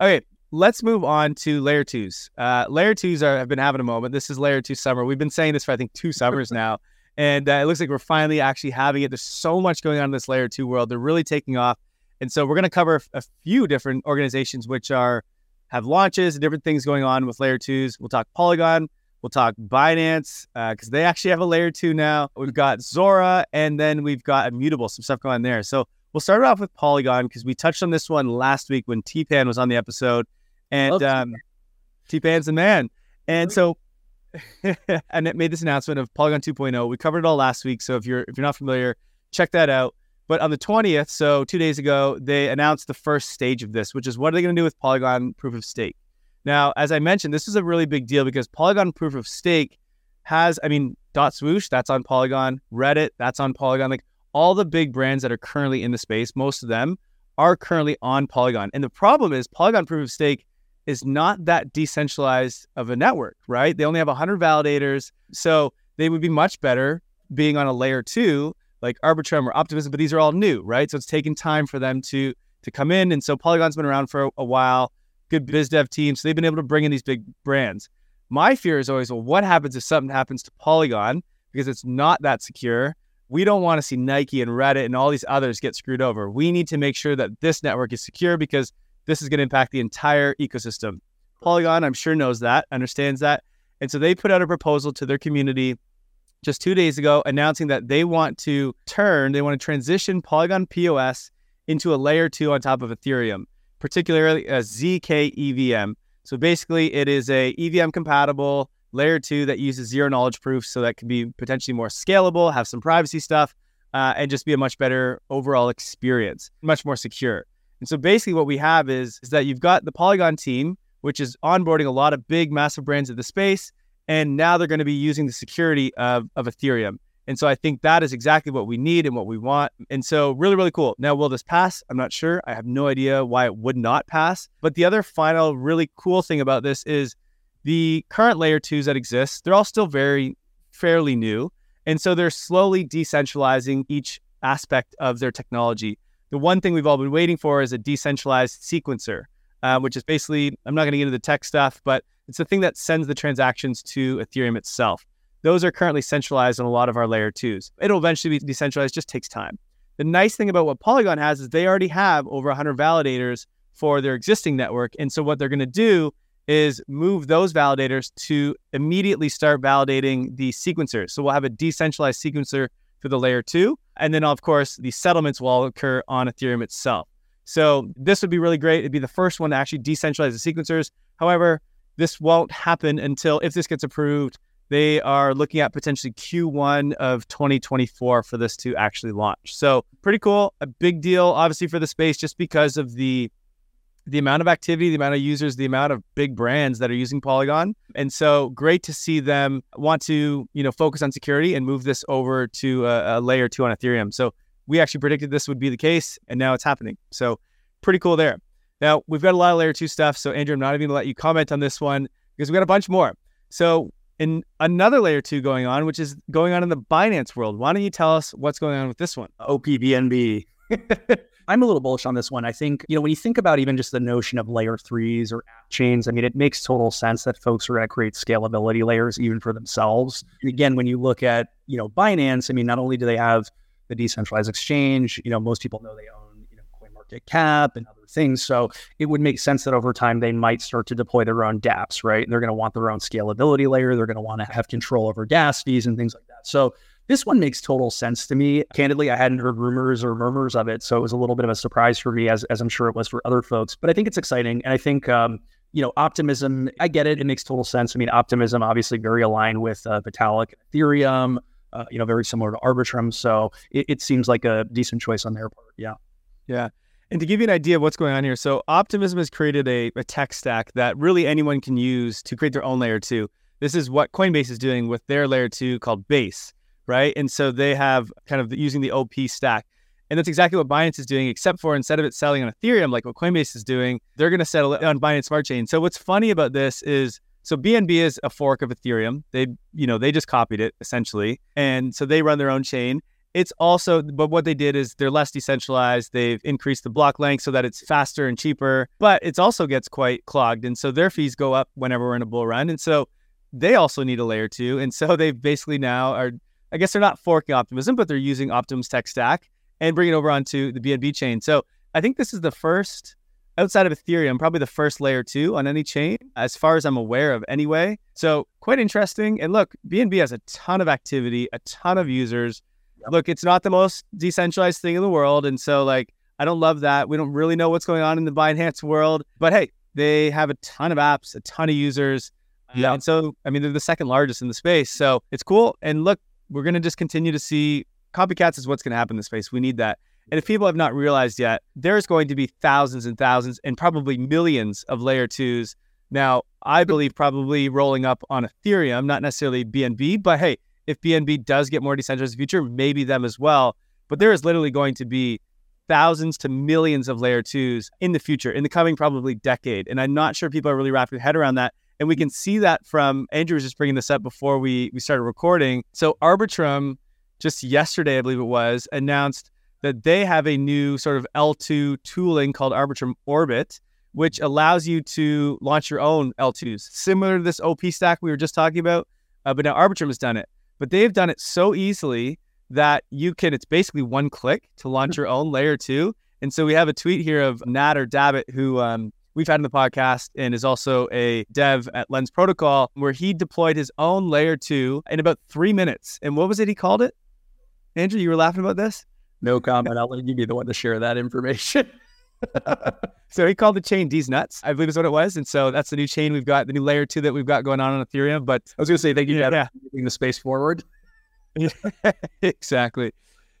Yeah. Okay let's move on to layer twos. Uh, layer twos are, have been having a moment. This is layer two summer. We've been saying this for I think two summers now, and uh, it looks like we're finally actually having it. There's so much going on in this layer two world. They're really taking off, and so we're going to cover a few different organizations which are have launches and different things going on with layer twos. We'll talk Polygon. We'll talk Binance because uh, they actually have a layer two now. We've got Zora, and then we've got Immutable, some stuff going on there. So we'll start off with Polygon because we touched on this one last week when T Pan was on the episode. And um, T Pan's the man. And so, and it made this announcement of Polygon 2.0. We covered it all last week. So if you're if you're not familiar, check that out. But on the 20th, so two days ago, they announced the first stage of this, which is what are they going to do with Polygon proof of stake? Now, as I mentioned, this is a really big deal because Polygon proof of stake has, I mean, Dot Swoosh, that's on Polygon, Reddit, that's on Polygon. Like all the big brands that are currently in the space, most of them are currently on Polygon. And the problem is Polygon proof of stake is not that decentralized of a network, right? They only have 100 validators. So they would be much better being on a layer two, like Arbitrum or Optimism, but these are all new, right? So it's taken time for them to to come in. And so Polygon's been around for a, a while, good biz dev team. So they've been able to bring in these big brands. My fear is always, well, what happens if something happens to Polygon because it's not that secure? We don't want to see Nike and Reddit and all these others get screwed over. We need to make sure that this network is secure because this is going to impact the entire ecosystem. Polygon, I'm sure, knows that, understands that. And so they put out a proposal to their community just two days ago announcing that they want to turn, they want to transition Polygon POS into a layer two on top of Ethereum, particularly a ZK EVM. So basically, it is a EVM compatible layer two that uses zero knowledge proof, so that can be potentially more scalable, have some privacy stuff, uh, and just be a much better overall experience, much more secure. And so basically, what we have is is that you've got the Polygon team, which is onboarding a lot of big, massive brands in the space, and now they're going to be using the security of of Ethereum. And so I think that is exactly what we need and what we want. And so really, really cool. Now, will this pass? I'm not sure. I have no idea why it would not pass. But the other final really cool thing about this is the current layer twos that exist, they're all still very fairly new. And so they're slowly decentralizing each aspect of their technology. The one thing we've all been waiting for is a decentralized sequencer, uh, which is basically, I'm not going to get into the tech stuff, but it's the thing that sends the transactions to Ethereum itself. Those are currently centralized on a lot of our layer twos. It'll eventually be decentralized, just takes time. The nice thing about what Polygon has is they already have over 100 validators for their existing network. And so what they're going to do is move those validators to immediately start validating the sequencers. So we'll have a decentralized sequencer for the layer two. And then, of course, the settlements will occur on Ethereum itself. So this would be really great. It'd be the first one to actually decentralize the sequencers. However, this won't happen until if this gets approved they are looking at potentially Q1 of 2024 for this to actually launch. So pretty cool, a big deal, obviously for the space, just because of the the amount of activity, the amount of users, the amount of big brands that are using Polygon. And so great to see them want to, you know, focus on security and move this over to a, a layer two on Ethereum. So we actually predicted this would be the case, and now it's happening. So pretty cool there. Now we've got a lot of layer two stuff. So Andrew, I'm not even gonna let you comment on this one because we got a bunch more. So in another layer two going on, which is going on in the Binance world. Why don't you tell us what's going on with this one?
OPBNB. I'm a little bullish on this one. I think, you know, when you think about even just the notion of layer threes or app chains, I mean, it makes total sense that folks are going to create scalability layers even for themselves. Again, when you look at, you know, Binance, I mean, not only do they have the decentralized exchange, you know, most people know they own, you know, CoinMarketCap and other things. So it would make sense that over time they might start to deploy their own dApps, right? They're going to want their own scalability layer. They're going to want to have control over gas fees and things like that. So this one makes total sense to me. Candidly, I hadn't heard rumors or murmurs of it, so it was a little bit of a surprise for me, as as I'm sure it was for other folks. But I think it's exciting, and I think um, you know, optimism. I get it; it makes total sense. I mean, optimism obviously very aligned with uh, Vitalik Ethereum. Uh, you know, very similar to Arbitrum. So it, it seems like a decent choice on their part. Yeah.
Yeah. And to give you an idea of what's going on here, so Optimism has created a, a tech stack that really anyone can use to create their own layer two. This is what Coinbase is doing with their layer two called Base, right? And so they have kind of using the OP stack. And that's exactly what Binance is doing, except for instead of it selling on Ethereum like what Coinbase is doing, they're going to settle it on Binance Smart Chain. So what's funny about this is so BNB is a fork of Ethereum. They, you know, they just copied it essentially. And so they run their own chain. It's also, but what they did is they're less decentralized. They've increased the block length so that it's faster and cheaper, but it also gets quite clogged. And so their fees go up whenever we're in a bull run. And so they also need a layer two. And so they basically now are, I guess they're not forking Optimism, but they're using Optimism's tech stack and bringing it over onto the BNB chain. So I think this is the first outside of Ethereum, probably the first layer two on any chain, as far as I'm aware of anyway. So quite interesting. And look, BNB has a ton of activity, a ton of users. Yep. Look, it's not the most decentralized thing in the world. And so, like, I don't love that. We don't really know what's going on in the Binance world. But hey, They have a ton of apps, a ton of users.
Yeah.
And so, I mean, they're the second largest in the space. So it's cool. And look, we're going to just continue to see copycats is what's going to happen in the space. We need that. And if people have not realized yet, there's going to be thousands and thousands and probably millions of layer twos. Now, I believe probably rolling up on Ethereum, not necessarily BNB, but hey, if BNB does get more decentralized in the future, maybe them as well. But there is literally going to be thousands to millions of layer twos in the future, in the coming probably decade. And I'm not sure people are really wrapping their head around that. And we can see that from Andrew was just bringing this up before we we started recording. So Arbitrum just yesterday, I believe it was, announced that they have a new sort of L2 tooling called Arbitrum Orbit, which allows you to launch your own L2s, similar to this OP stack we were just talking about. Uh, but now Arbitrum has done it. But they've done it so easily that you can, it's basically one click to launch your own layer two. And so we have a tweet here of Nader Dabit, who um, we've had in the podcast and is also a dev at Lens Protocol, where he deployed his own layer two in about three minutes. And what was it he called it? Andrew, you were laughing about this?
No comment. I'll let you be the one to share that information.
so he called the chain D's nuts, I believe is what it was. And so that's the new chain we've got, the new layer two that we've got going on on Ethereum. But
I was going to say, thank you
yeah,
for
yeah.
moving the space forward.
exactly.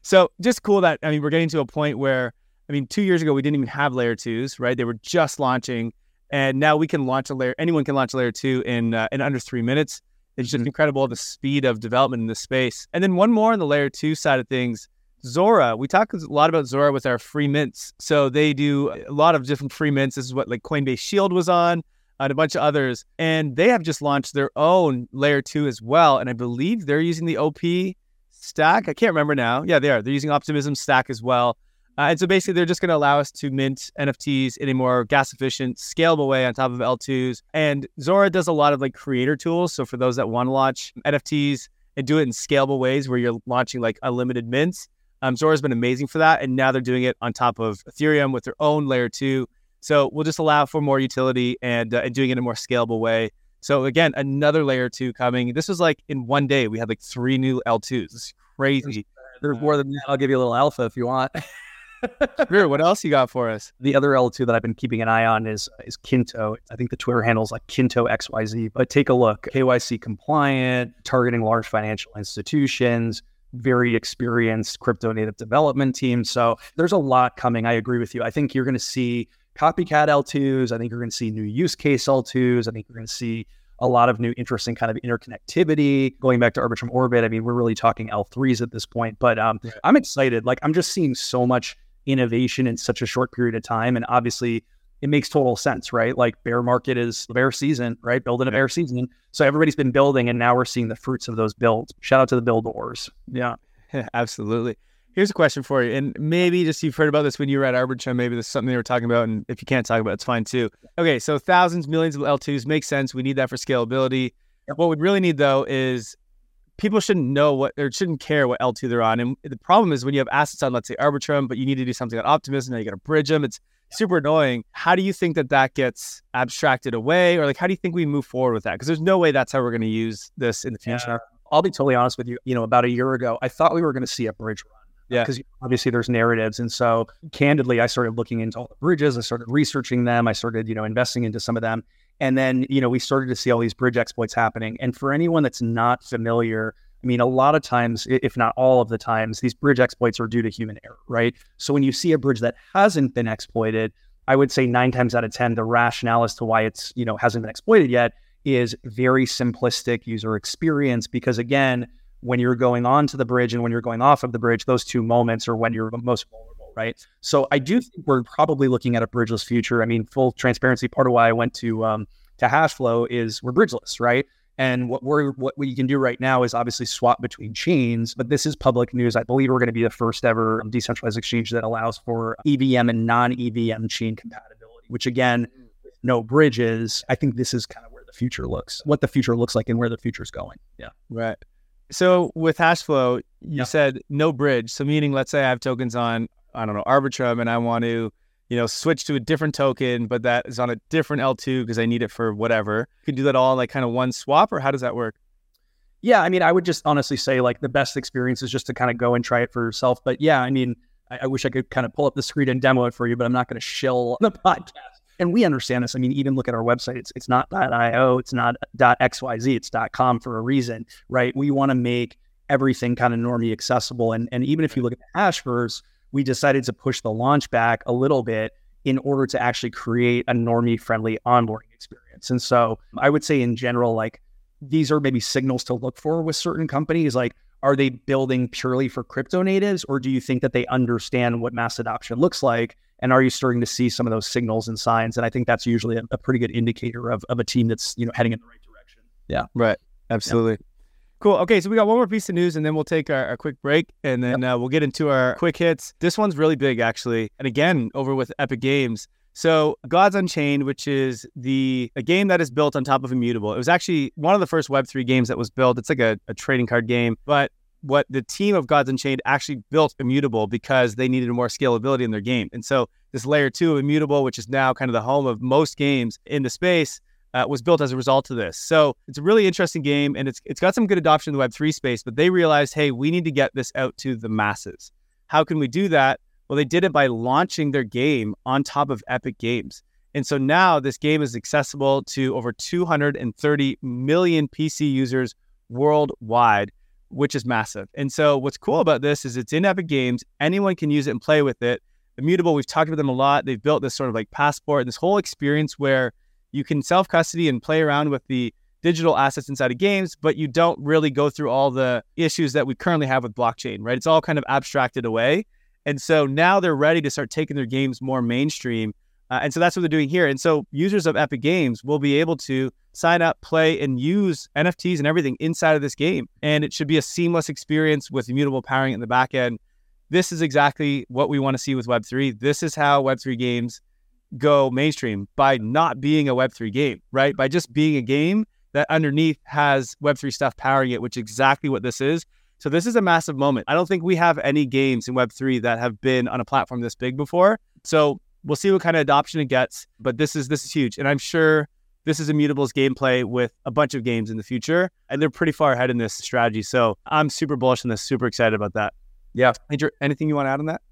So just cool that, I mean, we're getting to a point where, I mean, two years ago, we didn't even have layer twos, right? They were just launching. And now we can launch a layer, anyone can launch a layer two in, uh, in under three minutes. It's just incredible the speed of development in this space. And then one more on the layer two side of things Zora, we talk a lot about Zora with our free mints. So they do a lot of different free mints. This is what like Coinbase Shield was on and a bunch of others. And they have just launched their own layer two as well. And I believe they're using the OP stack. I can't remember now. Yeah, they are. They're using Optimism stack as well. Uh, and so basically, they're just going to allow us to mint NFTs in a more gas efficient, scalable way on top of L2s. And Zora does a lot of like creator tools. So for those that want to launch NFTs and do it in scalable ways where you're launching like unlimited mints, um, Zora's been amazing for that, and now they're doing it on top of Ethereum with their own layer two. So we'll just allow for more utility and uh, and doing it in a more scalable way. So again, another layer two coming. This was like in one day we had like three new L2s. It's crazy.
There's more than that. I'll give you a little alpha if you want.
Sure. what else you got for us?
The other L2 that I've been keeping an eye on is is Kinto. I think the Twitter handle is like Kinto XYZ. But take a look. KYC compliant, targeting large financial institutions, very experienced crypto native development team. So there's a lot coming. I agree with you. I think you're going to see copycat L2s. I think you're going to see new use case L2s. I think you're going to see a lot of new interesting kind of interconnectivity. Going back to Arbitrum Orbit, I mean, we're really talking L3s at this point, but um, yeah. I'm excited. Like, I'm just seeing so much innovation in such a short period of time. And obviously, it makes total sense, right? Like bear market is bear season, right? Building a bear season. So everybody's been building and now we're seeing the fruits of those builds. Shout out to the builders.
Yeah. Absolutely. Here's a question for you. And maybe just you've heard about this when you were at Arbitrum. Maybe this is something they were talking about. And if you can't talk about it, it's fine too. Okay. So thousands, millions of L2s makes sense. We need that for scalability. What we really need though is people shouldn't know what or shouldn't care what L2 they're on. And the problem is when you have assets on, let's say Arbitrum, but you need to do something on Optimism, now you got to bridge them. It's super annoying. How do you think that that gets abstracted away, or like how do you think we move forward with that? Because there's no way that's how we're going to use this in the future.
Yeah. I'll be totally honest with you. You know, about a year ago, I thought we were going to see a bridge run.
Yeah.
Because obviously there's narratives. And so candidly, I started looking into all the bridges. I started researching them. I started, you know, investing into some of them. And then, you know, we started to see all these bridge exploits happening. And for anyone that's not familiar, I mean, a lot of times, if not all of the times, these bridge exploits are due to human error, right? So when you see a bridge that hasn't been exploited, I would say nine times out of 10, the rationale as to why it's, you know, hasn't been exploited yet is very simplistic user experience. Because again, when you're going on to the bridge and when you're going off of the bridge, those two moments are when you're most vulnerable, right? So I do think we're probably looking at a bridgeless future. I mean, full transparency, part of why I went to um, to Hashflow is we're bridgeless, right? And what we're what we can do right now is obviously swap between chains, but this is public news. I believe we're going to be the first ever decentralized exchange that allows for EVM and non-EVM chain compatibility, which again, no bridges. I think this is kind of where the future looks, what the future looks like and where the future is going. Yeah.
Right. So with Hashflow, you yeah. said no bridge. So meaning let's say I have tokens on, I don't know, Arbitrum and I want to you know, switch to a different token, but that is on a different L2 because I need it for whatever. You can do that all like kind of one swap, or how does that work?
Yeah, I mean, I would just honestly say like the best experience is just to kind of go and try it for yourself. But yeah, I mean, I, I wish I could kind of pull up the screen and demo it for you, but I'm not going to shill the podcast. and we understand this. I mean, even look at our website. It's it's not .io, it's not .xyz, it's .com for a reason, right? We want to make everything kind of normally accessible. And and even if you look at the Hashverse, we decided to push the launch back a little bit in order to actually create a normie friendly onboarding experience. And so I would say in general, like these are maybe signals to look for with certain companies. Like, are they building purely for crypto natives, or do you think that they understand what mass adoption looks like? And are you starting to see some of those signals and signs? And I think that's usually a, a pretty good indicator of, of a team that's you know heading in the right direction.
Yeah. Right. Absolutely. Yeah. Cool. Okay, so we got one more piece of news, and then we'll take our, our quick break, and then yep. uh, we'll get into our quick hits. This one's really big, actually, and again, over with Epic Games. So, Gods Unchained, which is the a game that is built on top of Immutable. It was actually one of the first Web3 games that was built. It's like a, a trading card game, but what the team of Gods Unchained actually built Immutable because they needed more scalability in their game. And so, this layer two of Immutable, which is now kind of the home of most games in the space, uh, was built as a result of this. So it's a really interesting game, and it's it's got some good adoption in the Web three space. But they realized, hey, we need to get this out to the masses. How can we do that? Well, they did it by launching their game on top of Epic Games. And so now this game is accessible to over 230 million PC users worldwide, which is massive. And so what's cool about this is it's in Epic Games. Anyone can use it and play with it. Immutable, we've talked about them a lot. They've built this sort of like passport and this whole experience where you can self custody and play around with the digital assets inside of games, but you don't really go through all the issues that we currently have with blockchain, right? It's all kind of abstracted away. And so now they're ready to start taking their games more mainstream. Uh, and so that's what they're doing here. And so users of Epic Games will be able to sign up, play, and use NFTs and everything inside of this game. And it should be a seamless experience with immutable powering in the back end. This is exactly what we want to see with Web3. This is how Web3 games go mainstream by not being a Web3 game, right? By just being a game that underneath has Web3 stuff powering it, which is exactly what this is. So this is a massive moment. I don't think we have any games in Web3 that have been on a platform this big before. So we'll see what kind of adoption it gets, but this is this is huge. And I'm sure this is Immutable's gameplay with a bunch of games in the future. And they're pretty far ahead in this strategy. So I'm super bullish on this, super excited about that. Yeah. Andrew, anything you want to add on that?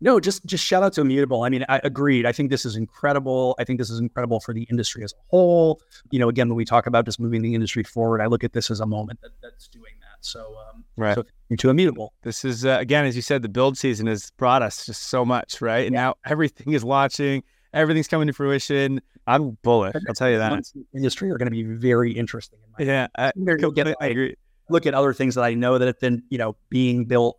No, just just shout out to Immutable. I mean, I agreed. I think this is incredible. I think this is incredible for the industry as a whole. You know, again, when we talk about just moving the industry forward, I look at this as a moment that, that's doing that. So, um, right. So to Immutable.
This is uh, again, as you said, the build season has brought us just so much, right? And yeah. now everything is launching, everything's coming to fruition. I'm bullish. I'll tell you that.
Industry are going to be very interesting.
In yeah, I, I, I agree.
Look at other things that I know that have been, you know, being built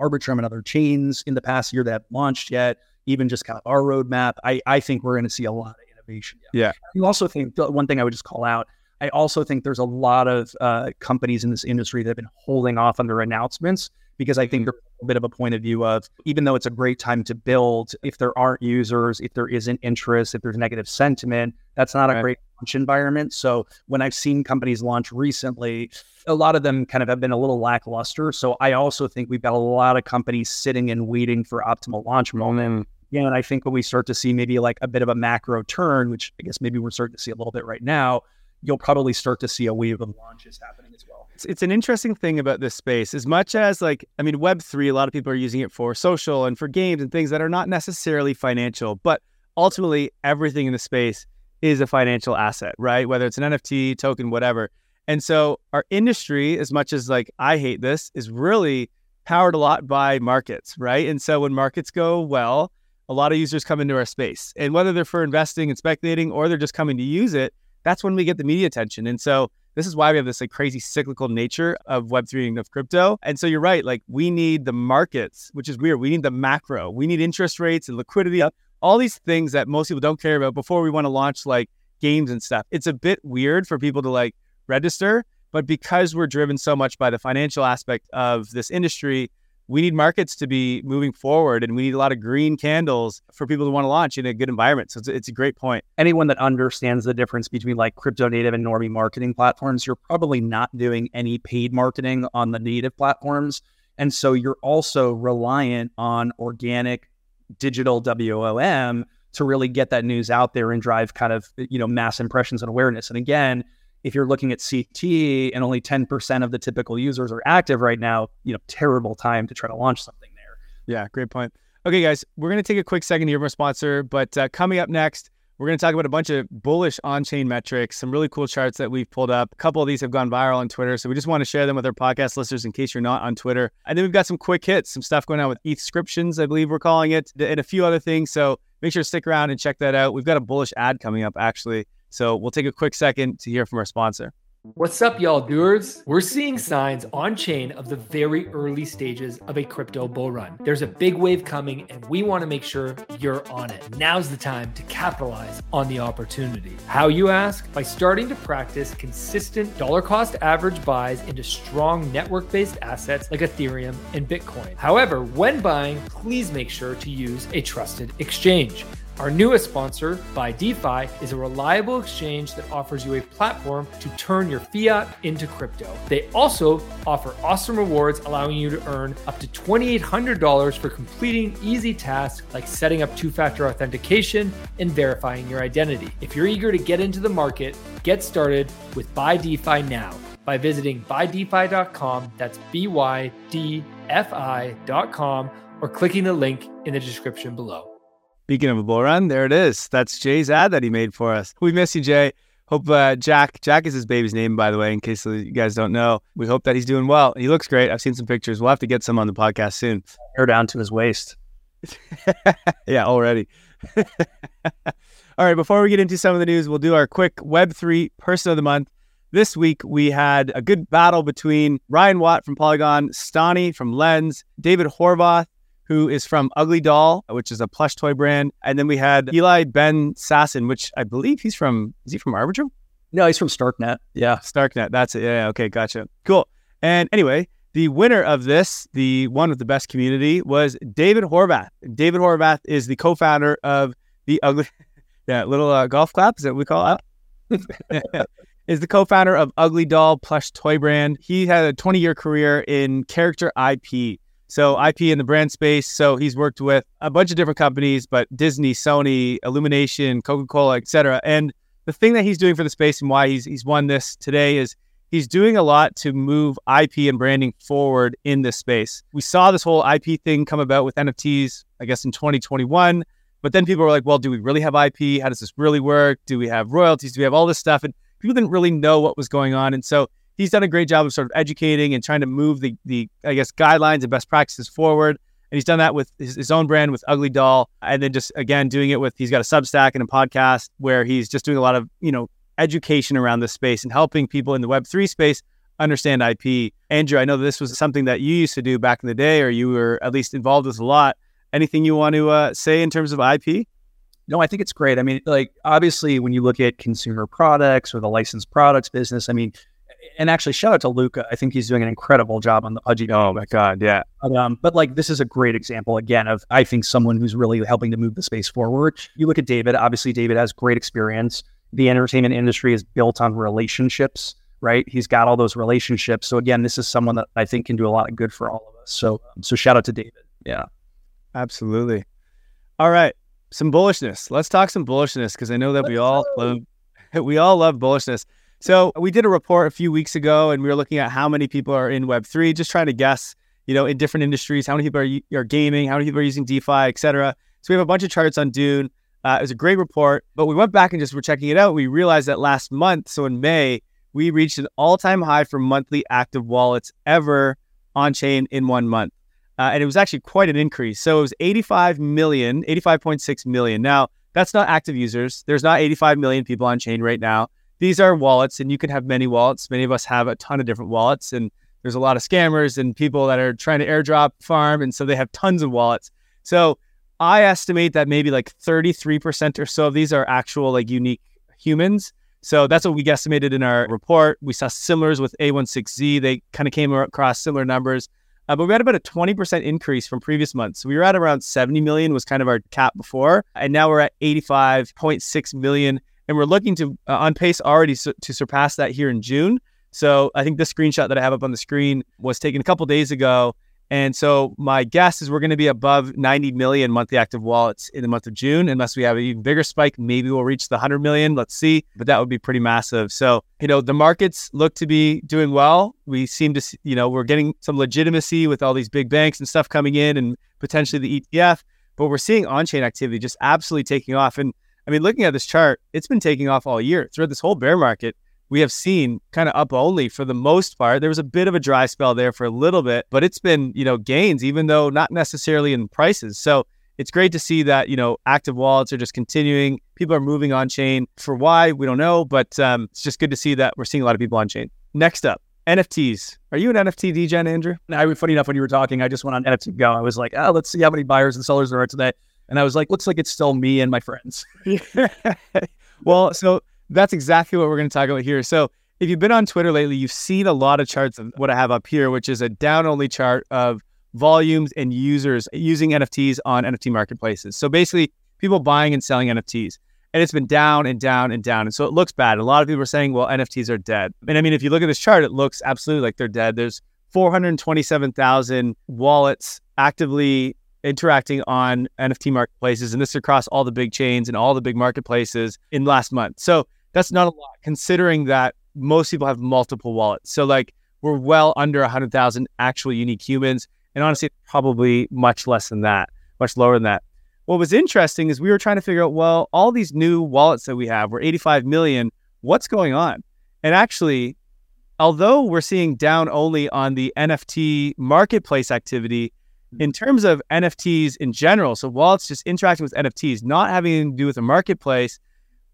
Arbitrum and other chains in the past year that have launched yet, even just kind of our roadmap. I, I think we're going to see a lot of innovation.
Yet. Yeah.
You also think one thing I would just call out. I also think there's a lot of uh, companies in this industry that have been holding off on their announcements because I think mm-hmm. there's a bit of a point of view of even though it's a great time to build, if there aren't users, if there isn't interest, if there's negative sentiment, that's not a great launch environment. So when I've seen companies launch recently, a lot of them kind of have been a little lackluster. So I also think we've got a lot of companies sitting and waiting for optimal launch moment. Yeah, and I think when we start to see maybe like a bit of a macro turn, which I guess maybe we're starting to see a little bit right now, you'll probably start to see a wave of launches happening as well.
It's, it's an interesting thing about this space. As much as like, I mean, Web3, a lot of people are using it for social and for games and things that are not necessarily financial, but ultimately everything in the space is a financial asset, right? Whether it's an NFT, token, whatever. And so our industry, as much as like I hate this, is really powered a lot by markets, right? And so when markets go well, a lot of users come into our space. And whether they're for investing and speculating or they're just coming to use it, that's when we get the media attention. And so this is why we have this like crazy cyclical nature of Web3 and of crypto. And so you're right, like we need the markets, which is weird. We need the macro. We need interest rates and liquidity, all these things that most people don't care about before we want to launch like games and stuff. It's a bit weird for people to like register, but because we're driven so much by the financial aspect of this industry, we need markets to be moving forward and we need a lot of green candles for people to want to launch in a good environment. So it's, it's a great point.
Anyone that understands the difference between like crypto native and normie marketing platforms, you're probably not doing any paid marketing on the native platforms. And so you're also reliant on organic digital WOM to really get that news out there and drive kind of, you know, mass impressions and awareness. And again, if you're looking at CT and only 10% of the typical users are active right now, you know, terrible time to try to launch something there.
Yeah, great point. Okay, guys, we're going to take a quick second here from our sponsor, but uh, coming up next, We're going to talk about a bunch of bullish on chain metrics, some really cool charts that we've pulled up. A couple of these have gone viral on Twitter. So we just want to share them with our podcast listeners in case you're not on Twitter. And then we've got some quick hits, some stuff going on with ETHscriptions, I believe we're calling it, and a few other things. So make sure to stick around and check that out. We've got a bullish ad coming up, actually. So we'll take a quick second to hear from our sponsor.
What's up, y'all doers? We're seeing signs on chain of the very early stages of a crypto bull run. There's a big wave coming, and we want to make sure you're on it. Now's the time to capitalize on the opportunity. How you ask? By starting to practice consistent dollar cost average buys into strong network based assets like Ethereum and Bitcoin. However, when buying, please make sure to use a trusted exchange. Our newest sponsor, BYDFi, is a reliable exchange that offers you a platform to turn your fiat into crypto. They also offer awesome rewards, allowing you to earn up to $2,800 for completing easy tasks like setting up two factor authentication and verifying your identity. If you're eager to get into the market, get started with BYDFi now by visiting bydfi.com. That's B Y D F I.com or clicking the link in the description below.
Speaking of a bull run, there it is. That's Jay's ad that he made for us. We miss you, Jay. Hope uh, Jack, Jack is his baby's name, by the way, in case you guys don't know. We hope that he's doing well. He looks great. I've seen some pictures. We'll have to get some on the podcast soon.
Hair down to his waist.
yeah, already. All right, before we get into some of the news, we'll do our quick Web3 person of the month. This week, we had a good battle between Ryan Wyatt from Polygon, Stani from Lens, David Horvath who is from Ugly Doll, which is a plush toy brand. And then we had Eli Ben Sasson, which I believe he's from, is he from Arbitrum?
No, he's from Starknet.
Yeah, Starknet. That's it. Yeah, okay, gotcha. Cool. And anyway, the winner of this, the one with the best community, was David Horvath. David Horvath is the co-founder of the Ugly, yeah, little uh, golf clap is that what we call it? is the co-founder of Ugly Doll plush toy brand. He had a 20-year career in character IP. So IP in the brand space. So he's worked with a bunch of different companies, but Disney, Sony, Illumination, Coca-Cola, etc. And the thing that he's doing for the space and why he's he's won this today is he's doing a lot to move IP and branding forward in this space. We saw this whole IP thing come about with NFTs, I guess in 2021. But then people were like, well, do we really have IP? How does this really work? Do we have royalties? Do we have all this stuff? And people didn't really know what was going on. And so he's done a great job of sort of educating and trying to move the the I guess guidelines and best practices forward. And he's done that with his, his, own brand with Ugly Doll, and then just again doing it with he's got a Substack and a podcast where he's just doing a lot of you know education around this space and helping people in the Web three space understand IP. Andrew, I know this was something that you used to do back in the day, or you were at least involved with a lot. Anything you want to uh, say in terms of IP?
No, I think it's great. I mean, like obviously, when you look at consumer products or the licensed products business, I mean, and actually shout out to Luca. I think he's doing an incredible job on the Pudgy.
Oh my God, yeah.
But, um, but like this is a great example again of I think someone who's really helping to move the space forward. You look at David. Obviously, David has great experience. The entertainment industry is built on relationships, right? He's got all those relationships. So again, this is someone that I think can do a lot of good for all of us. So so shout out to David. Yeah,
absolutely. All right, some bullishness. Let's talk some bullishness because I know that we all love we all love bullishness. So we did a report a few weeks ago, and we were looking at how many people are in Web three, just trying to guess, you know, in different industries, how many people are, are gaming, how many people are using DeFi, et cetera. So we have a bunch of charts on Dune. Uh, it was a great report, but we went back and just were checking it out. We realized that last month, so in May, we reached an all-time high for monthly active wallets ever on chain in one month. Uh, and it was actually quite an increase. So it was 85 million, 85.6 million. Now, that's not active users. There's not 85 million people on chain right now these are wallets and you can have many wallets. Many of us have a ton of different wallets and there's a lot of scammers and people that are trying to airdrop farm. And so they have tons of wallets. So I estimate that maybe like 33% or so of these are actual like unique humans. So that's what we estimated in our report. We saw similars with A16Z. They kind of came across similar numbers. Uh, but we had about a 20% increase from previous months. So we were at around 70 million was kind of our cap before. And now we're at 85.6 million and we're looking to uh, on pace already su- to surpass that here in June. So I think the screenshot that I have up on the screen was taken a couple days ago. And so my guess is we're going to be above 90 million monthly active wallets in the month of June, unless we have an even bigger spike. Maybe we'll reach the 100 million. Let's see. But that would be pretty massive. So, you know, the markets look to be doing well. We seem to, you know, we're getting some legitimacy with all these big banks and stuff coming in and potentially the ETF. But we're seeing on chain activity just absolutely taking off. And I mean, looking at this chart, it's been taking off all year. Throughout this whole bear market, we have seen kind of up only for the most part. There was a bit of a dry spell there for a little bit, but it's been, you know, gains, even though not necessarily in prices. So it's great to see that, you know, active wallets are just continuing. People are moving on chain. For why, we don't know, but um, it's just good to see that we're seeing a lot of people on chain. Next up, NFTs. Are you an NFT DJ, Andrew?
I was funny enough when you were talking, I just went on NFT Go. I was like, oh, let's see how many buyers and sellers there are today. And I was like, looks like it's still me and my friends.
well, so that's exactly what we're going to talk about here. So if you've been on Twitter lately, you've seen a lot of charts of what I have up here, which is a down only chart of volumes and users using NFTs on NFT marketplaces. So basically, people buying and selling NFTs. And it's been down and down and down. And so it looks bad. A lot of people are saying, well, NFTs are dead. And I mean, if you look at this chart, it looks absolutely like they're dead. There's 427,000 wallets actively interacting on NFT marketplaces, and this is across all the big chains and all the big marketplaces in last month. So that's not a lot, considering that most people have multiple wallets. So like we're well under 100,000 actual unique humans, and honestly, probably much less than that, much lower than that. What was interesting is we were trying to figure out, well, all these new wallets that we have, we're 85 million. What's going on? And actually, although we're seeing down only on the NFT marketplace activity, in terms of NFTs in general, so wallets just interacting with NFTs, not having to do with a marketplace,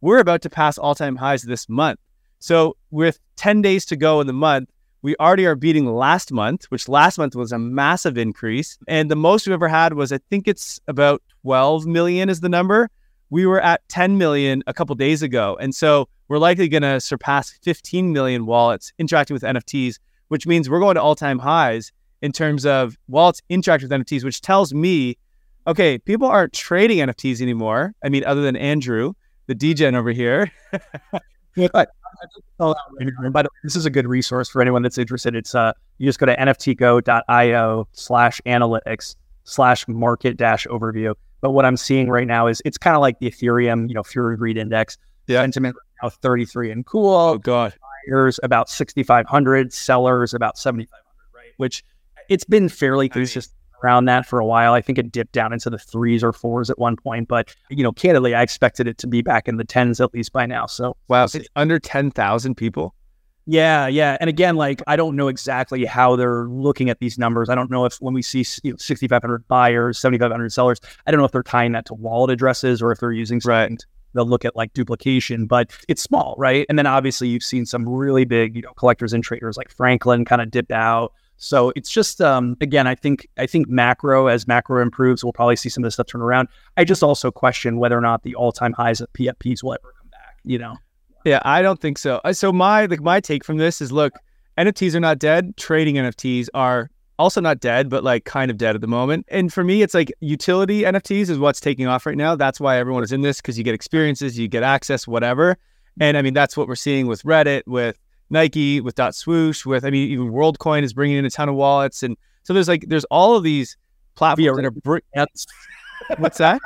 we're about to pass all time highs this month. So, with 10 days to go in the month, we already are beating last month, which last month was a massive increase. And the most we've ever had was, I think it's about 12 million is the number. We were at 10 million a couple days ago. And so we're likely going to surpass 15 million wallets interacting with NFTs, which means we're going to all time highs in terms of wallets interact with NFTs, which tells me, okay, people aren't trading NFTs anymore. I mean, other than Andrew, the DJ over here.
but way, this is a good resource for anyone that's interested. It's uh, you just go to nftgo.io slash analytics slash market dash overview. But what I'm seeing right now is it's kind of like the Ethereum, you know, Fear and Greed Index.
Yeah.
Sentiment right now 33 and cool.
Oh God.
Buyers about 6,500, sellers about 7,500, right? Which it's been fairly consistent around that for a while. I think it dipped down into the threes or fours at one point, but you know, candidly, I expected it to be back in the tens at least by now. So
wow, it's under ten thousand people.
Yeah, yeah, and again, like I don't know exactly how they're looking at these numbers. I don't know if when we see you know, 6,500 buyers, 7,500 sellers, I don't know if they're tying that to wallet addresses or if they're using
right.
They'll look at like duplication, but it's small, right? And then obviously you've seen some really big, you know, collectors and traders like Franklin kind of dipped out. So it's just um, again, I think I think macro as macro improves, we'll probably see some of this stuff turn around. I just also question whether or not the all time highs of PFPs will ever come back. You know?
Yeah, I don't think so. Uh, so my like my take from this is, look, NFTs are not dead. Trading NFTs are also not dead, but like kind of dead at the moment. And for me, it's like utility NFTs is what's taking off right now. That's why everyone is in this because you get experiences, you get access, whatever. And I mean, that's what we're seeing with Reddit, with Nike, with Dot Swoosh, with I mean, even WorldCoin is bringing in a ton of wallets, and so there's like there's all of these platforms Via that are br- what's that?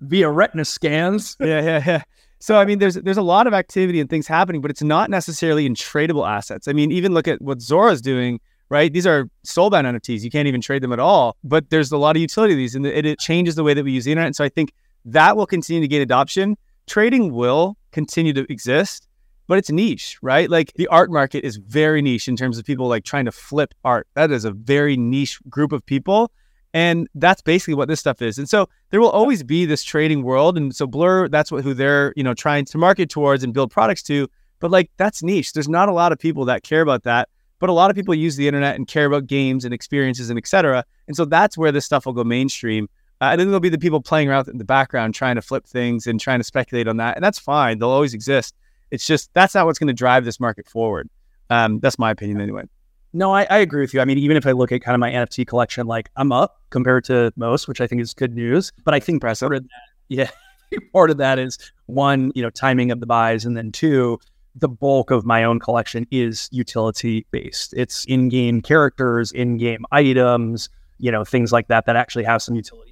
Via retina scans.
Yeah, yeah, yeah. So I mean, there's there's a lot of activity and things happening, but it's not necessarily in tradable assets. I mean, even look at what Zora's doing. Right, these are soulbound NFTs. You can't even trade them at all. But there's a lot of utility of these, and it, it changes the way that we use the internet. And so I think that will continue to gain adoption. Trading will continue to exist, but it's niche, right? Like the art market is very niche in terms of people like trying to flip art. That is a very niche group of people. And that's basically what this stuff is. And so there will always be this trading world. And so Blur, that's what who they're, you know, trying to market towards and build products to. But like that's niche. There's not a lot of people that care about that. But a lot of people use the internet and care about games and experiences and etc. And so that's where this stuff will go mainstream. Uh, and then there'll be the people playing around in the background trying to flip things and trying to speculate on that. And that's fine. They'll always exist. It's just that's not what's going to drive this market forward. Um, that's my opinion anyway.
No, I, I, agree with you. I mean, even if I look at kind of my NFT collection, like I'm up compared to most, which I think is good news. But I think part of that, yeah, part of that is one, you know, timing of the buys, and then two, the bulk of my own collection is utility based. It's in-game characters, in-game items, you know, things like that that actually have some utility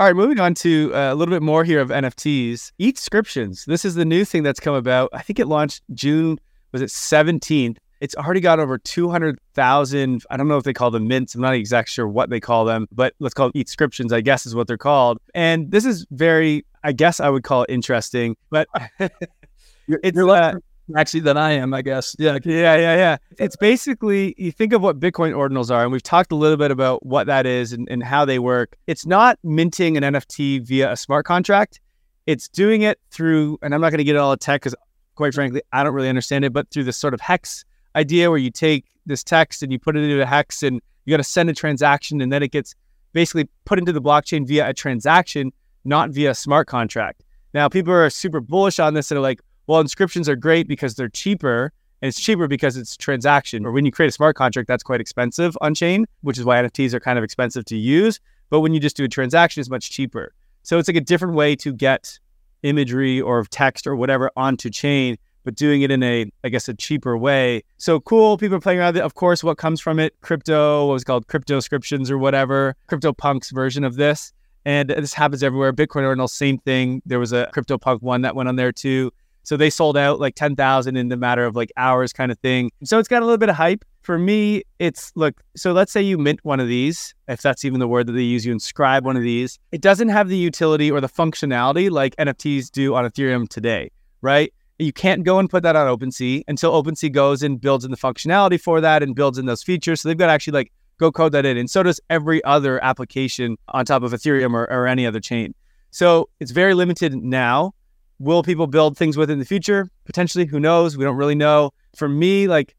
all right, moving on to uh, a little bit more here of NFTs. Ethscriptions. This is the new thing that's come about. I think it launched June, was it 17th? It's already got over 200,000. I don't know if they call them mints. I'm not exactly sure what they call them, but let's call them subscriptions, I guess is what they're called. And this is very, I guess I would call it interesting, but
it's you're uh, actually than I am, I guess.
Yeah. Yeah. Yeah. Yeah. It's basically, you think of what Bitcoin ordinals are, and we've talked a little bit about what that is and, and how they work. It's not minting an NFT via a smart contract. It's doing it through, and I'm not going to get all the tech because quite frankly, I don't really understand it, but through this sort of hex idea where you take this text and you put it into a hex and you got to send a transaction and then it gets basically put into the blockchain via a transaction, not via a smart contract. Now, people are super bullish on this and are like, well, inscriptions are great because they're cheaper and it's cheaper because it's transaction. Or when you create a smart contract, that's quite expensive on chain, which is why NFTs are kind of expensive to use. But when you just do a transaction, it's much cheaper. So it's like a different way to get imagery or text or whatever onto chain, but doing it in a, I guess, a cheaper way. So cool. People are playing around with it. Of course, what comes from it? Crypto, what was called crypto scriptions or whatever, CryptoPunks version of this. And this happens everywhere. Bitcoin Ordinal, same thing. There was a CryptoPunk one that went on there too. So they sold out like 10,000 in the matter of like hours kind of thing. So it's got a little bit of hype. For me, it's look, so let's say you mint one of these, if that's even the word that they use, you inscribe one of these. It doesn't have the utility or the functionality like NFTs do on Ethereum today, right? You can't go and put that on OpenSea until OpenSea goes and builds in the functionality for that and builds in those features. So they've got to actually like go code that in. And so does every other application on top of Ethereum or, or any other chain. So it's very limited now. Will people build things with in the future? Potentially, who knows? We don't really know. For me, like,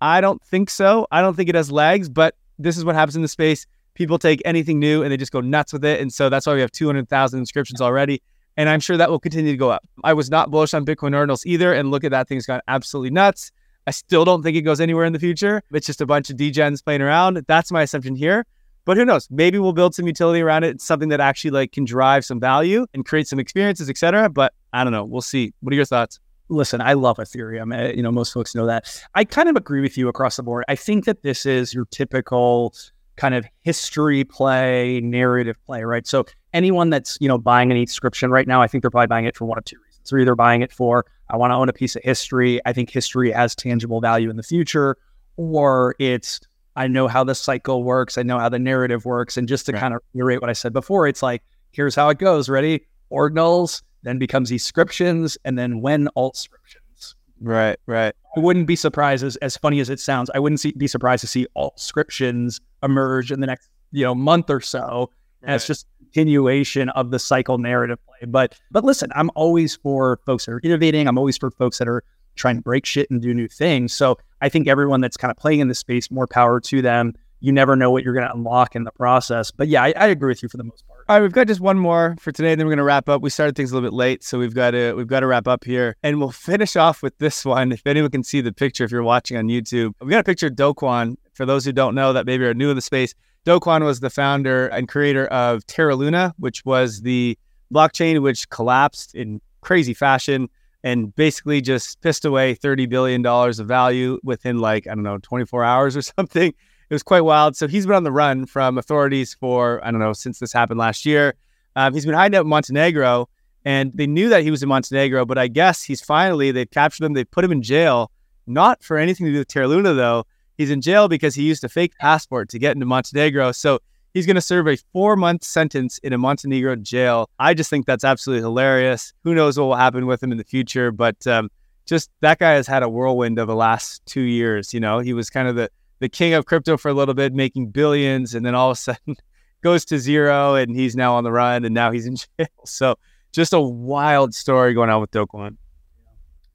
I don't think so. I don't think it has legs, but this is what happens in the space. People take anything new and they just go nuts with it. And so that's why we have 200,000 inscriptions already. And I'm sure that will continue to go up. I was not bullish on Bitcoin Ordinals either. And look at that thing's gone absolutely nuts. I still don't think it goes anywhere in the future. It's just a bunch of degens playing around. That's my assumption here. But who knows? Maybe we'll build some utility around it. It's something that actually like can drive some value and create some experiences, etc. But I don't know. We'll see. What are your thoughts?
Listen, I love Ethereum. Eh, you know, most folks know that. I kind of agree with you across the board. I think that this is your typical kind of history play, narrative play, right? So anyone that's, you know, buying an subscription right now, I think they're probably buying it for one of two reasons. They're either buying it for, I want to own a piece of history. I think history has tangible value in the future, or it's I know how the cycle works. I know how the narrative works. And just to right. kind of reiterate what I said before, it's like, here's how it goes. Ready? Ordinals, then becomes descriptions, and then when altscriptions.
Right, right.
I wouldn't be surprised, as, as funny as it sounds, I wouldn't see, be surprised to see altscriptions emerge in the next, you know, month or so. Right. And it's just continuation of the cycle narrative play. But but listen, I'm always for folks that are innovating. I'm always for folks that are trying to break shit and do new things. So I think everyone that's kind of playing in this space, more power to them. You never know what you're going to unlock in the process. But yeah, I, I, agree with you for the most part.
All right, we've got just one more for today, and then we're going to wrap up. We started things a little bit late, so we've got to we've got to wrap up here, and we'll finish off with this one. If anyone can see the picture, if you're watching on YouTube, we got a picture of Do Kwon. For those who don't know, that maybe are new in the space, Do Kwon was the founder and creator of Terra Luna, which was the blockchain which collapsed in crazy fashion and basically just pissed away $30 billion of value within like, I don't know, 24 hours or something. It was quite wild. So he's been on the run from authorities for, I don't know, since this happened last year. Um, he's been hiding out in Montenegro and they knew that he was in Montenegro, but I guess he's finally, they've captured him, they put him in jail, not for anything to do with Terra Luna though. He's in jail because he used a fake passport to get into Montenegro. So He's going to serve a four month sentence in a Montenegro jail. I just think that's absolutely hilarious. Who knows what will happen with him in the future? But um, just that guy has had a whirlwind of the last two years. You know, he was kind of the, the king of crypto for a little bit, making billions, and then all of a sudden goes to zero and he's now on the run and now he's in jail. So just a wild story going on with Do Kwon.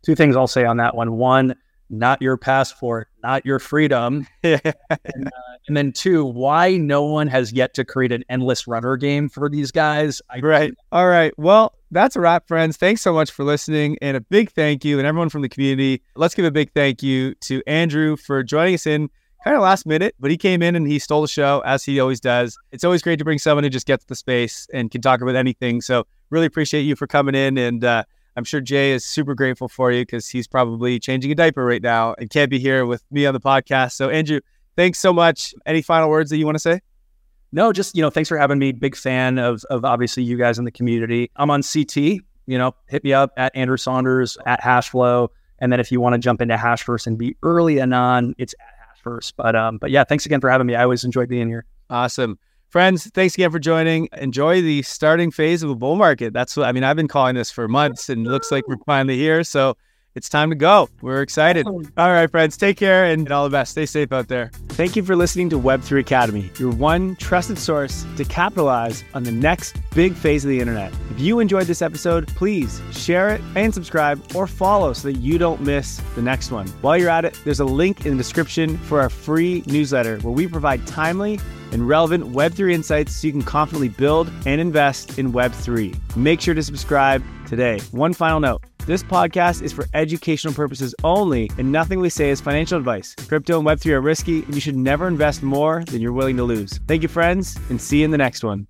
Two things I'll say on that one. One, not your passport, not your freedom. and, uh, and, then two, why no one has yet to create an endless runner game for these guys.
I right. All right. Well, that's a wrap, friends. Thanks so much for listening. And a big thank you and everyone from the community. Let's give a big thank you to Andrew for joining us in kind of last minute, but he came in and he stole the show as he always does. It's always great to bring someone who just gets the space and can talk about anything. So really appreciate you for coming in and, uh, I'm sure Jay is super grateful for you because he's probably changing a diaper right now and can't be here with me on the podcast. So, Andrew, thanks so much. Any final words that you want to say?
No, just, you know, thanks for having me. Big fan of, of obviously you guys in the community. I'm on CT, you know, hit me up at Andrew Saunders, at Hashflow. And then if you want to jump into Hashverse and be early anon, it's at Hashverse. But um, but yeah, thanks again for having me. I always enjoy being here.
Awesome. Friends, thanks again for joining. Enjoy the starting phase of a bull market. That's what I mean. I've been calling this for months and it looks like we're finally here. So it's time to go. We're excited. All right, friends, take care and all the best. Stay safe out there. Thank you for listening to Web3 Academy, your one trusted source to capitalize on the next big phase of the internet. If you enjoyed this episode, please share it and subscribe or follow so that you don't miss the next one. While you're at it, there's a link in the description for our free newsletter where we provide timely and relevant Web3 insights so you can confidently build and invest in Web3. Make sure to subscribe today. One final note. This podcast is for educational purposes only, and nothing we say is financial advice. Crypto and Web3 are risky, and you should never invest more than you're willing to lose. Thank you, friends, and see you in the next one.